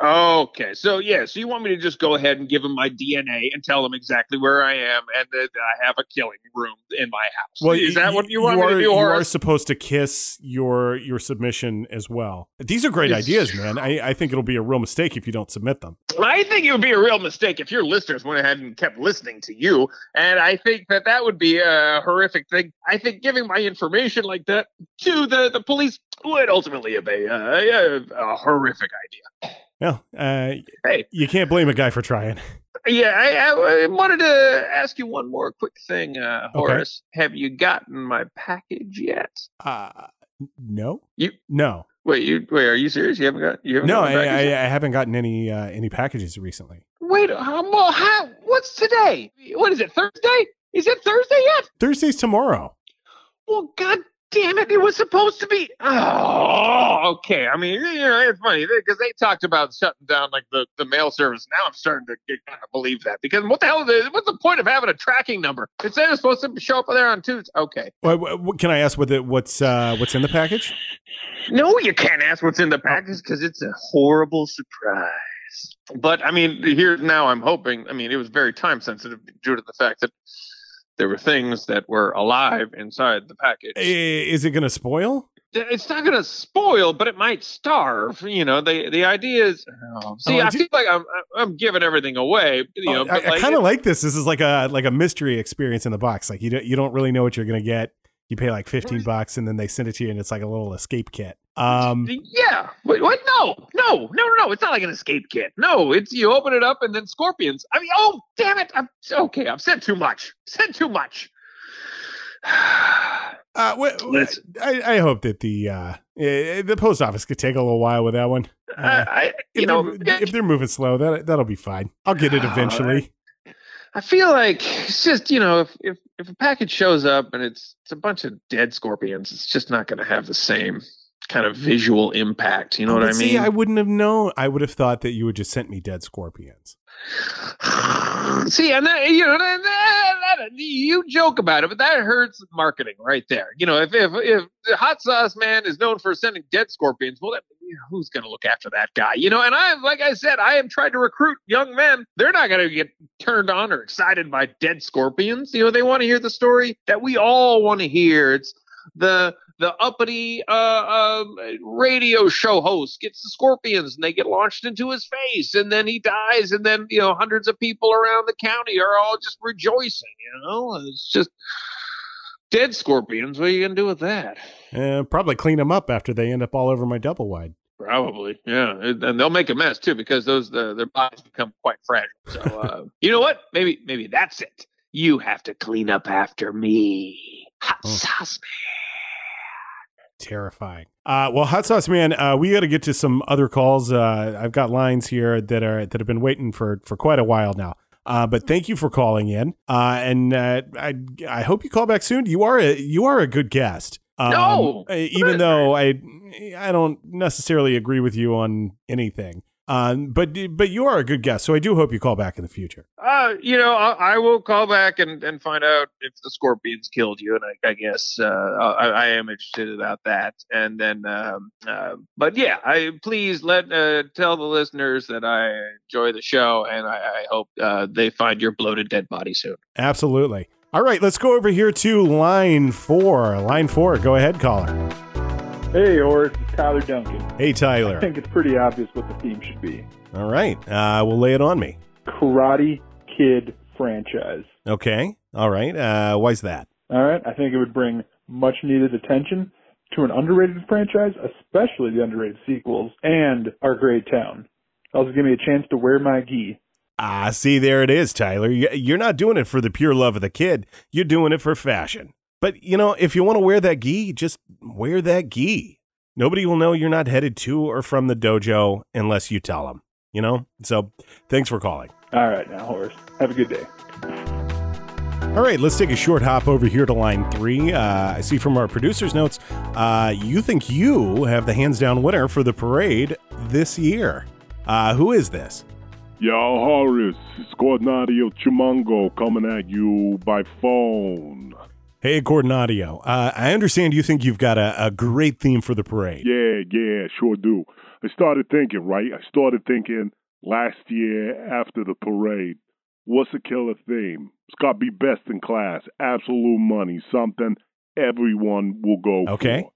Speaker 10: Okay, so yeah, so you want me to just go ahead and give them my DNA and tell them exactly where I am and that I have a killing room in my house?
Speaker 1: Well,
Speaker 10: is that what you want
Speaker 1: are,
Speaker 10: me to do,
Speaker 1: You are supposed to kiss your your submission as well. These are great
Speaker 10: Yes.
Speaker 1: ideas, man. I, I think it'll be a real mistake if you don't submit them.
Speaker 10: I think it would be a real mistake if your listeners went ahead and kept listening to you, and I think that that would be a horrific thing. I think giving my information like that to the the police would ultimately be a, uh, a, a horrific idea.
Speaker 1: Yeah, uh,
Speaker 10: Hey,
Speaker 1: you can't blame a guy for trying.
Speaker 10: Yeah, I, I wanted to ask you one more quick thing, uh,
Speaker 1: Okay.
Speaker 10: Horace. Have you gotten my package yet?
Speaker 1: Uh, no,
Speaker 10: You
Speaker 1: no,
Speaker 10: wait, you wait. Are you serious? You haven't got you haven't
Speaker 1: no. I, I. I haven't gotten any uh, any packages recently.
Speaker 10: Wait, how, how? What's today? What is it? Thursday? Is it Thursday yet?
Speaker 1: Thursday's tomorrow.
Speaker 10: Well, god damn it! It was supposed to be. Oh, okay. I mean, you know, it's funny because they talked about shutting down like the, the mail service. Now I'm starting to get, kind of believe that because what the hell? Is what's the point of having a tracking number? It said it's supposed to show up there on Tuesday. Okay.
Speaker 1: What, can I ask what the, what's uh, what's in the package?
Speaker 10: No, you can't ask what's in the package because it's a horrible surprise. But I mean, here now I'm hoping. I mean, it was very time sensitive due to the fact that there were things that were alive inside the package.
Speaker 1: Is it going to spoil?
Speaker 10: It's not going to spoil, but it might starve. You know, the the idea is. oh, see,
Speaker 1: Oh,
Speaker 10: I
Speaker 1: do-
Speaker 10: feel like I'm I'm giving everything away. You oh, know,
Speaker 1: Oh, I,
Speaker 10: but like,
Speaker 1: kind of like this. This is like a like a mystery experience in the box. Like you don't you don't really know what you're gonna get. You pay like fifteen bucks, and then they send it to you, and it's like a little escape kit. Um,
Speaker 10: Yeah. Wait, what? No, no, no, no, no. It's not like an escape kit. No, it's you open it up and then scorpions. I mean, oh, damn it. I'm okay. I've said too much. Said too much.
Speaker 1: uh, wh- wh- I, I hope that the uh, eh, the post office could take a little while with that one. Uh,
Speaker 10: I,
Speaker 1: if
Speaker 10: you know,
Speaker 1: they're, if they're moving slow, that that'll be fine. I'll get it eventually.
Speaker 10: I feel like it's just you know if if if a package shows up and it's it's a bunch of dead scorpions, it's just not going to have the same kind of visual impact. You know
Speaker 1: Oh,
Speaker 10: what
Speaker 1: but
Speaker 10: I mean?
Speaker 1: See, I wouldn't have known. I would have thought that you would just sent me dead scorpions.
Speaker 10: See, and that, you know, that, that, you joke about it, but that hurts marketing right there. You know, if if if the hot sauce man is known for sending dead scorpions, well, that, who's going to look after that guy? You know, and I, like I said, I am trying to recruit young men. They're not going to get turned on or excited by dead scorpions. You know, they want to hear the story that we all want to hear. It's the the uppity uh, um, radio show host gets the scorpions and they get launched into his face and then he dies and then you know hundreds of people around the county are all just rejoicing you know? It's just dead scorpions. What are you gonna do with that?
Speaker 1: Uh, probably clean them up after they end up all over my double wide.
Speaker 10: probably yeah. And they'll make a mess too because those the, their bodies become quite fragile. So uh, you know what? Maybe maybe that's it. You have to clean up after me. Hot sauce
Speaker 1: Terrifying. Uh, well, hot sauce man, uh, we got to get to some other calls. Uh, I've got lines here that are that have been waiting for for quite a while now. Uh, but thank you for calling in, uh, and uh, I I hope you call back soon. You are a you are a good guest. Um,
Speaker 10: No!
Speaker 1: even though I I don't necessarily agree with you on anything. Um, but but you are a good guest, so I do hope you call back in the future.
Speaker 10: Uh, you know, I, I will call back and, and find out if the scorpions killed you, and I, I guess uh, I, I am interested about that. And then, um, uh, but yeah, I please let uh, tell the listeners that I enjoy the show, and I, I hope uh, they find your bloated dead body soon.
Speaker 1: Absolutely. All right, let's go over here to line four. Line four, go ahead, caller.
Speaker 11: Hey, Horace, it's Tyler Duncan.
Speaker 1: Hey, Tyler.
Speaker 11: I think it's pretty obvious what the theme should be.
Speaker 1: All right, uh, we'll lay it on me.
Speaker 11: Karate Kid franchise.
Speaker 1: Okay. All right. Uh, why's that?
Speaker 11: All right, I think it would bring much needed attention to an underrated franchise, especially the underrated sequels, and our great town. Also, give me a chance to wear my gi.
Speaker 1: Ah, see, there it is, Tyler. You're not doing it for the pure love of the kid. You're doing it for fashion. But, you know, if you want to wear that gi, just wear that gi. Nobody will know you're not headed to or from the dojo unless you tell them, you know? So thanks for calling.
Speaker 11: All right, now, Horace. Have a good day.
Speaker 1: All right, let's take a short hop over here to line three. Uh, I see from our producer's notes, uh, you think you have the hands down winner for the parade this year. Uh, who is this?
Speaker 12: Yo, Horace, it's Coordinadio Chimango coming at you by phone.
Speaker 1: Hey, Coordinadio. Uh, I understand you think you've got a, a great theme for the parade.
Speaker 12: Yeah, yeah, sure do. I started thinking, right? I started thinking last year after the parade, what's a killer theme? It's got to be best in class, absolute money, something everyone will go
Speaker 1: Okay.
Speaker 12: for.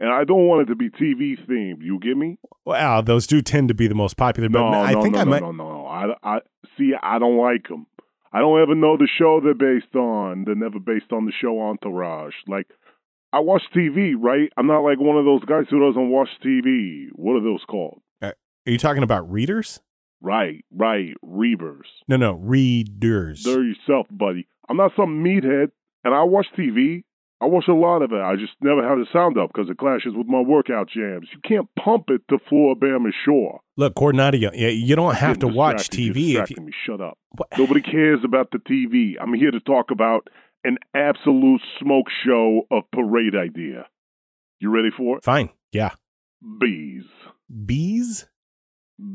Speaker 12: And I don't want it to be TV themed. You get me?
Speaker 1: Wow, those do tend to be the most popular. But
Speaker 12: No,
Speaker 1: I
Speaker 12: no,
Speaker 1: think
Speaker 12: no,
Speaker 1: I
Speaker 12: no,
Speaker 1: might.
Speaker 12: no, no, no. I, I see. I don't like them. I don't ever know the show they're based on. They're never based on the show Entourage. Like, I watch TV, right? I'm not like one of those guys who doesn't watch TV. What are those called?
Speaker 1: Uh, are you talking about readers?
Speaker 12: Right, right. Reavers.
Speaker 1: No, no, readers.
Speaker 12: They're yourself, buddy. I'm not some meathead, and I watch TV. I watch a lot of it. I just never have the sound up because it clashes with my workout jams. You can't pump it to Floribama Shore.
Speaker 1: Look, Coordinadio, you don't have to watch TV. If you,
Speaker 12: me. Shut up. Nobody cares about the TV. I'm here to talk about an absolute smoke show of parade idea. You ready for it?
Speaker 1: fine, yeah.
Speaker 12: Bees.
Speaker 1: Bees?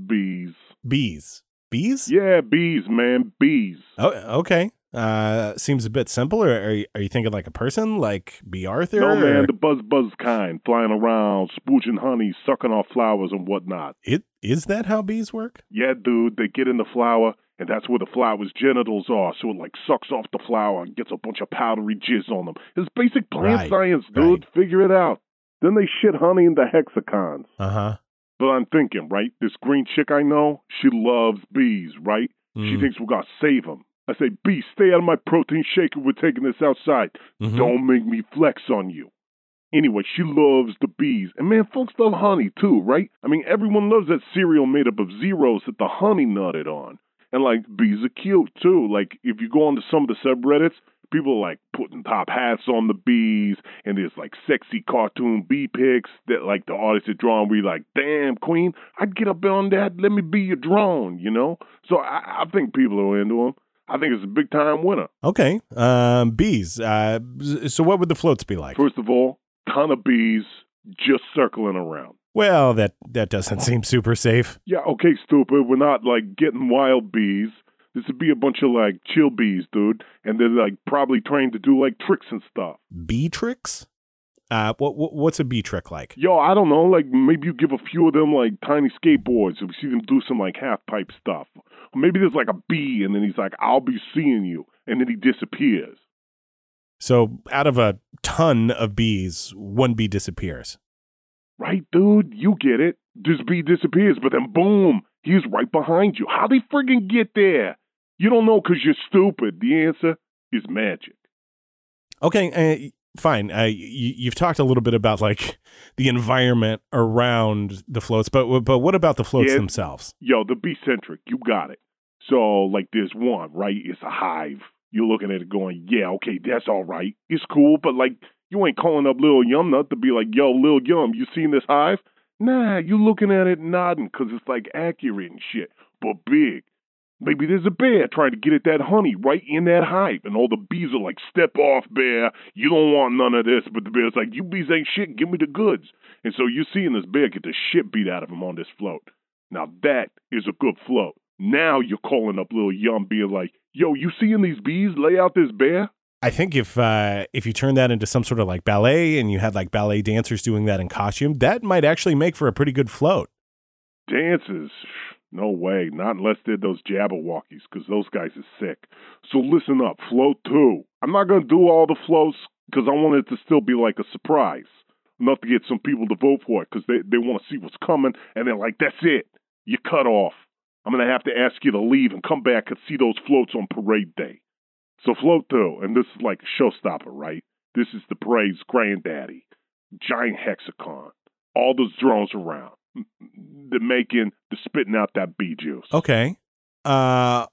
Speaker 12: Bees.
Speaker 1: Bees. Bees?
Speaker 12: Yeah, bees, man. Bees.
Speaker 1: Oh, okay. Uh, seems a bit simple. Or are you, are you thinking like a person, like Bea Arthur?
Speaker 12: No, man,
Speaker 1: or-
Speaker 12: the buzz buzz kind, flying around, spooching honey, sucking off flowers and whatnot.
Speaker 1: It is that how bees work?
Speaker 12: Yeah, dude, they get in the flower And that's where the flower's genitals are, so it like sucks off the flower and gets a bunch of powdery jizz on them. It's basic plant
Speaker 1: Right,
Speaker 12: science, dude. Figure it out. Then they shit honey into hexagons.
Speaker 1: Uh huh.
Speaker 12: But I'm thinking, right? This green chick I know, she loves bees, right? She
Speaker 1: Mm.
Speaker 12: thinks we gotta save them. I say, bee, stay out of my protein shaker. We're taking this outside.
Speaker 1: Mhm.
Speaker 12: Don't make me flex on you. Anyway, she loves the bees. And man, folks love honey too, right? I mean, everyone loves that cereal made up of zeros that the honey nutted on. And like, bees are cute too. Like, if you go onto some of the subreddits, people are like putting top hats on the bees, and there's like sexy cartoon bee pics that like the artists are drawing. We like, damn, queen, I'd get up on that. Let me be your drone, you know? So I, I think people are into them. I think it's a big time winner.
Speaker 1: Okay. Um, bees. Uh, so what would the floats be like?
Speaker 12: First of all, ton of bees just circling around.
Speaker 1: Well, that that doesn't seem super safe.
Speaker 12: Yeah, okay, stupid. We're not like getting wild bees. This would be a bunch of like chill bees, dude, and they're like probably trained to do like tricks and stuff.
Speaker 1: Bee tricks? Uh, what, what what's a B trick like?
Speaker 12: Yo, I don't know. Like maybe you give a few of them like tiny skateboards, and we see them do some like half pipe stuff. Or maybe there's like a B, and then he's like, "I'll be seeing you," and then he disappears.
Speaker 1: So out of a ton of bees, one bee disappears.
Speaker 12: Right, dude? You get it. This bee disappears, but then boom, he's right behind you. How they friggin' get there? You don't know because you're stupid. The answer is magic.
Speaker 1: Okay, fine. Uh, you, you've talked a little bit about like the environment around the floats, but but what about the floats
Speaker 12: Yeah.
Speaker 1: themselves?
Speaker 12: Yo, the bee centric, you got it. So, like, there's one, right? It's a hive. You're looking at it going, yeah, okay, that's all right. It's cool, but like, you ain't calling up Lil Yum Nut to be like, yo, Lil Yum, you seen this hive? Nah, you looking at it nodding because it's like accurate and shit, but big. Maybe there's a bear trying to get at that honey right in that hive, and all the bees are like, step off, bear. You don't want none of this. But the bear's like, you bees ain't shit. Give me the goods. And so you're seeing this bear get the shit beat out of him on this float. Now that is a good float. Now you're calling up Lil Yum, being like, yo, you seeing these bees lay out this bear?
Speaker 1: I think if uh, if you turn that into some sort of like ballet and you had like ballet dancers doing that in costume, that might actually make for a pretty good float.
Speaker 12: Dances? No way. Not unless they're those Jabbawockeez, because those guys are sick. So listen up. Float two. I'm not going to do all the floats because I want it to still be like a surprise. Enough to get some people to vote for it because they, they want to see what's coming. And they're like, that's it. You cut off. I'm going to have to ask you to leave and come back and see those floats on parade day. So float two. And this is like a showstopper, right? This is the parade's granddaddy. Giant hexagon. All those drones around. They're making, they're spitting out that bee juice.
Speaker 1: Okay. Uh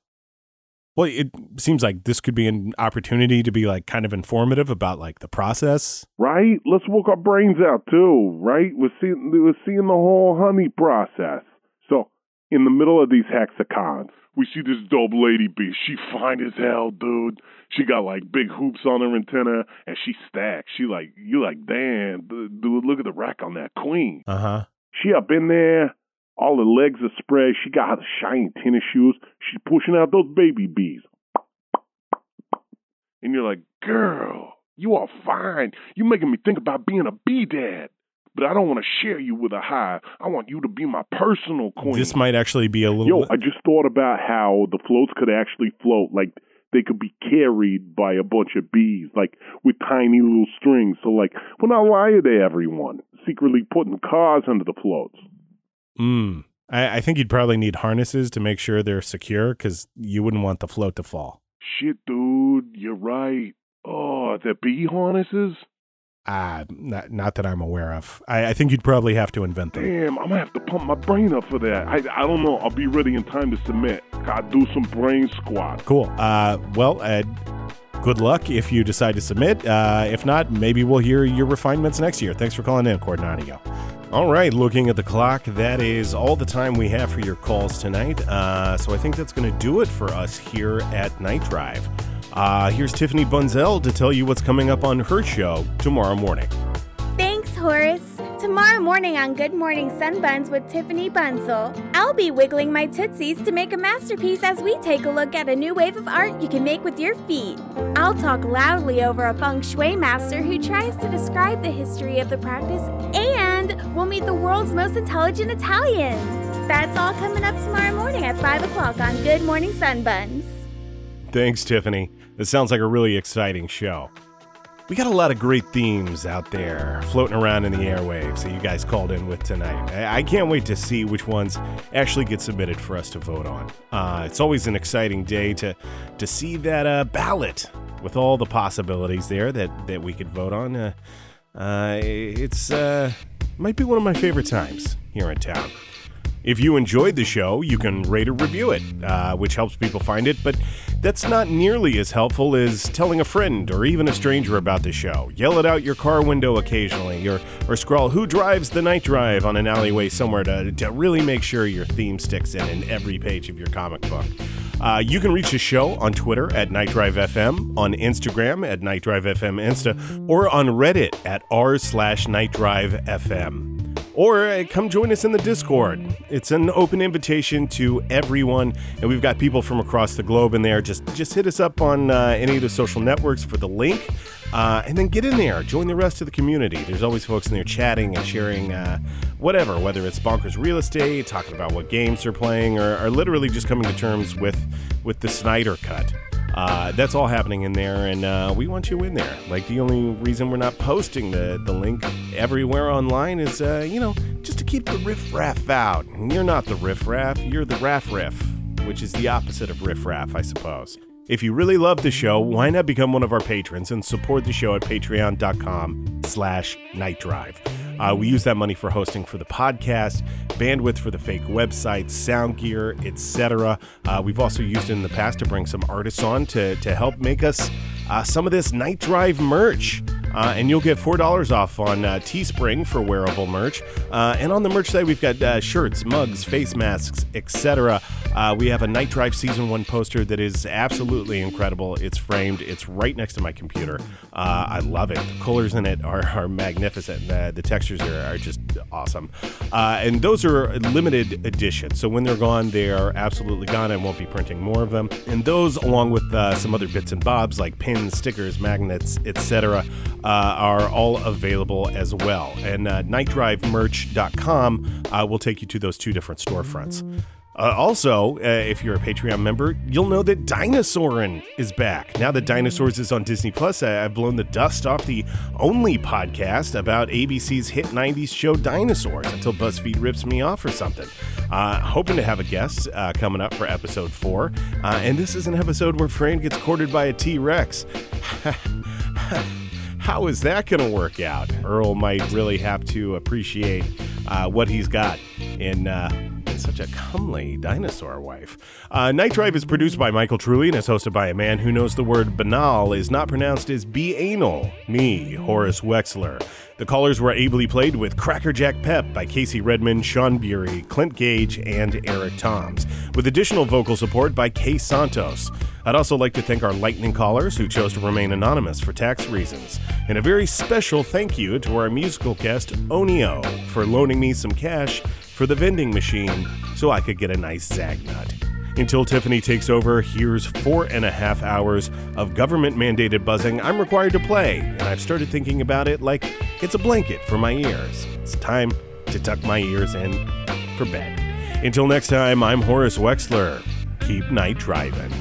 Speaker 1: well, it seems like this could be an opportunity to be like kind of informative about like the process.
Speaker 12: right? Let's work our brains out too, right? We're seeing we're seeing the whole honey process. So in the middle of these hexagons, we see this dope lady bee. She fine as hell, dude. She got like big hoops on her antenna, and she stacked. She like you like, damn, dude, look at the rack on that queen.
Speaker 1: Uh huh.
Speaker 12: She up in there, all her legs are spread. She got her shiny tennis shoes. She's pushing out those baby bees. And you're like, girl, you are fine. You're making me think about being a bee dad. But I don't want to share you with a hive. I want you to be my personal queen.
Speaker 1: This might actually be a little.
Speaker 12: Yo,
Speaker 1: bit-
Speaker 12: I just thought about how the floats could actually float. Like they could be carried by a bunch of bees, like with tiny little strings. So like we're not lying to everyone, secretly putting cars under the floats.
Speaker 1: Mm. I, I think you'd probably need harnesses to make sure they're secure because you wouldn't want the float to fall.
Speaker 12: Shit, dude, you're right. Oh, the bee harnesses?
Speaker 1: Ah, not, not that I'm aware of. I, I think you'd probably have to invent them.
Speaker 12: Damn, I'm gonna have to pump my brain up for that. I, I don't know. I'll be ready in time to submit. Gotta do some brain squats.
Speaker 1: Cool. Uh, well, uh, good luck if you decide to submit. Uh, if not, maybe we'll hear your refinements next year. Thanks for calling in, Coordinadio. All right, looking at the clock, that is all the time we have for your calls tonight. Uh, so I think that's going to do it for us here at Night Drive. Uh, here's Tiffany Bunzel to tell you what's coming up on her show tomorrow morning.
Speaker 13: Thanks, Horace. Tomorrow morning on Good Morning Sunbuns with Tiffany Bunzel, I'll be wiggling my tootsies to make a masterpiece as we take a look at a new wave of art you can make with your feet. I'll talk loudly over a feng shui master who tries to describe the history of the practice, and we'll meet the world's most intelligent Italian. That's all coming up tomorrow morning at 5 o'clock on Good Morning Sunbuns.
Speaker 1: Thanks, Tiffany. This sounds like a really exciting show. We got a lot of great themes out there floating around in the airwaves that you guys called in with tonight. I, can't wait to see which ones actually get submitted for us to vote on. Uh, it's always an exciting day to to see that uh, ballot with all the possibilities there that that we could vote on. Uh, uh, it's uh, might be one of my favorite times here in town. If you enjoyed the show, you can rate or review it, uh, which helps people find it, but that's not nearly as helpful as telling a friend or even a stranger about the show. Yell it out your car window occasionally, or, or scrawl Who Drives the Night Drive on an alleyway somewhere to, to really make sure your theme sticks in in every page of your comic book. Uh, you can reach the show on Twitter at Night Drive FM, on Instagram at Night Drive FM Insta, or on Reddit at r slash Night Drive FM or uh, come join us in the Discord. It's an open invitation to everyone, and we've got people from across the globe in there. Just just hit us up on uh, any of the social networks for the link. Uh, and then get in there, join the rest of the community. There's always folks in there chatting and sharing uh, whatever, whether it's bonkers real estate, talking about what games they're playing, or, or literally just coming to terms with with the Snyder cut. Uh, that's all happening in there, and uh, we want you in there. Like the only reason we're not posting the, the link everywhere online is, uh, you know, just to keep the riffraff out. And you're not the riffraff, you're the raff riff, which is the opposite of riffraff, I suppose. If you really love the show, why not become one of our patrons and support the show at patreon.com slash nightdrive. Uh, we use that money for hosting for the podcast, bandwidth for the fake website, sound gear, etc. Uh, we've also used it in the past to bring some artists on to, to help make us uh, some of this Night Drive merch. Uh, and you'll get $4 off on uh, Teespring for wearable merch. Uh, and on the merch side, we've got uh, shirts, mugs, face masks, etc. Uh, we have a Night Drive Season 1 poster that is absolutely incredible. It's framed, it's right next to my computer. Uh, I love it. The colors in it are, are magnificent. The, the textures are, are just awesome. And those are limited editions. So when they're gone, they are absolutely gone. I won't be printing more of them. And those, along with some other bits and bobs like pins, stickers, magnets, etc., are all available as well. And uh, nightdrivemerch.com uh, will take you to those two different storefronts. Uh, also, uh, if you're a Patreon member, you'll know that Dinosaurin is back. Now that Dinosaurs is on Disney Plus, I- I've blown the dust off the only podcast about ABC's hit 90s show Dinosaurs until BuzzFeed rips me off or something. Uh, hoping to have a guest uh, coming up for episode four. Uh, and this is an episode where Fran gets courted by a T Rex. How is that going to work out? Earl might really have to appreciate uh, what he's got in. Uh, such a comely dinosaur wife. Uh, Night Drive is produced by Michael Trulli and is hosted by a man who knows the word banal is not pronounced as be anal. Me, Horace Wexler. The callers were ably played with Crackerjack Pep by Casey Redmond, Sean Bury, Clint Gage, and Eric Toms, with additional vocal support by Kay Santos. I'd also like to thank our lightning callers who chose to remain anonymous for tax reasons. And a very special thank you to our musical guest, Onio, for loaning me some cash for the vending machine so I could get a nice Zagnut. Until Tiffany takes over, here's four and a half hours of government mandated buzzing I'm required to play, and I've started thinking about it like it's a blanket for my ears. It's time to tuck my ears in for bed. Until next time, I'm Horace Wexler. Keep night driving.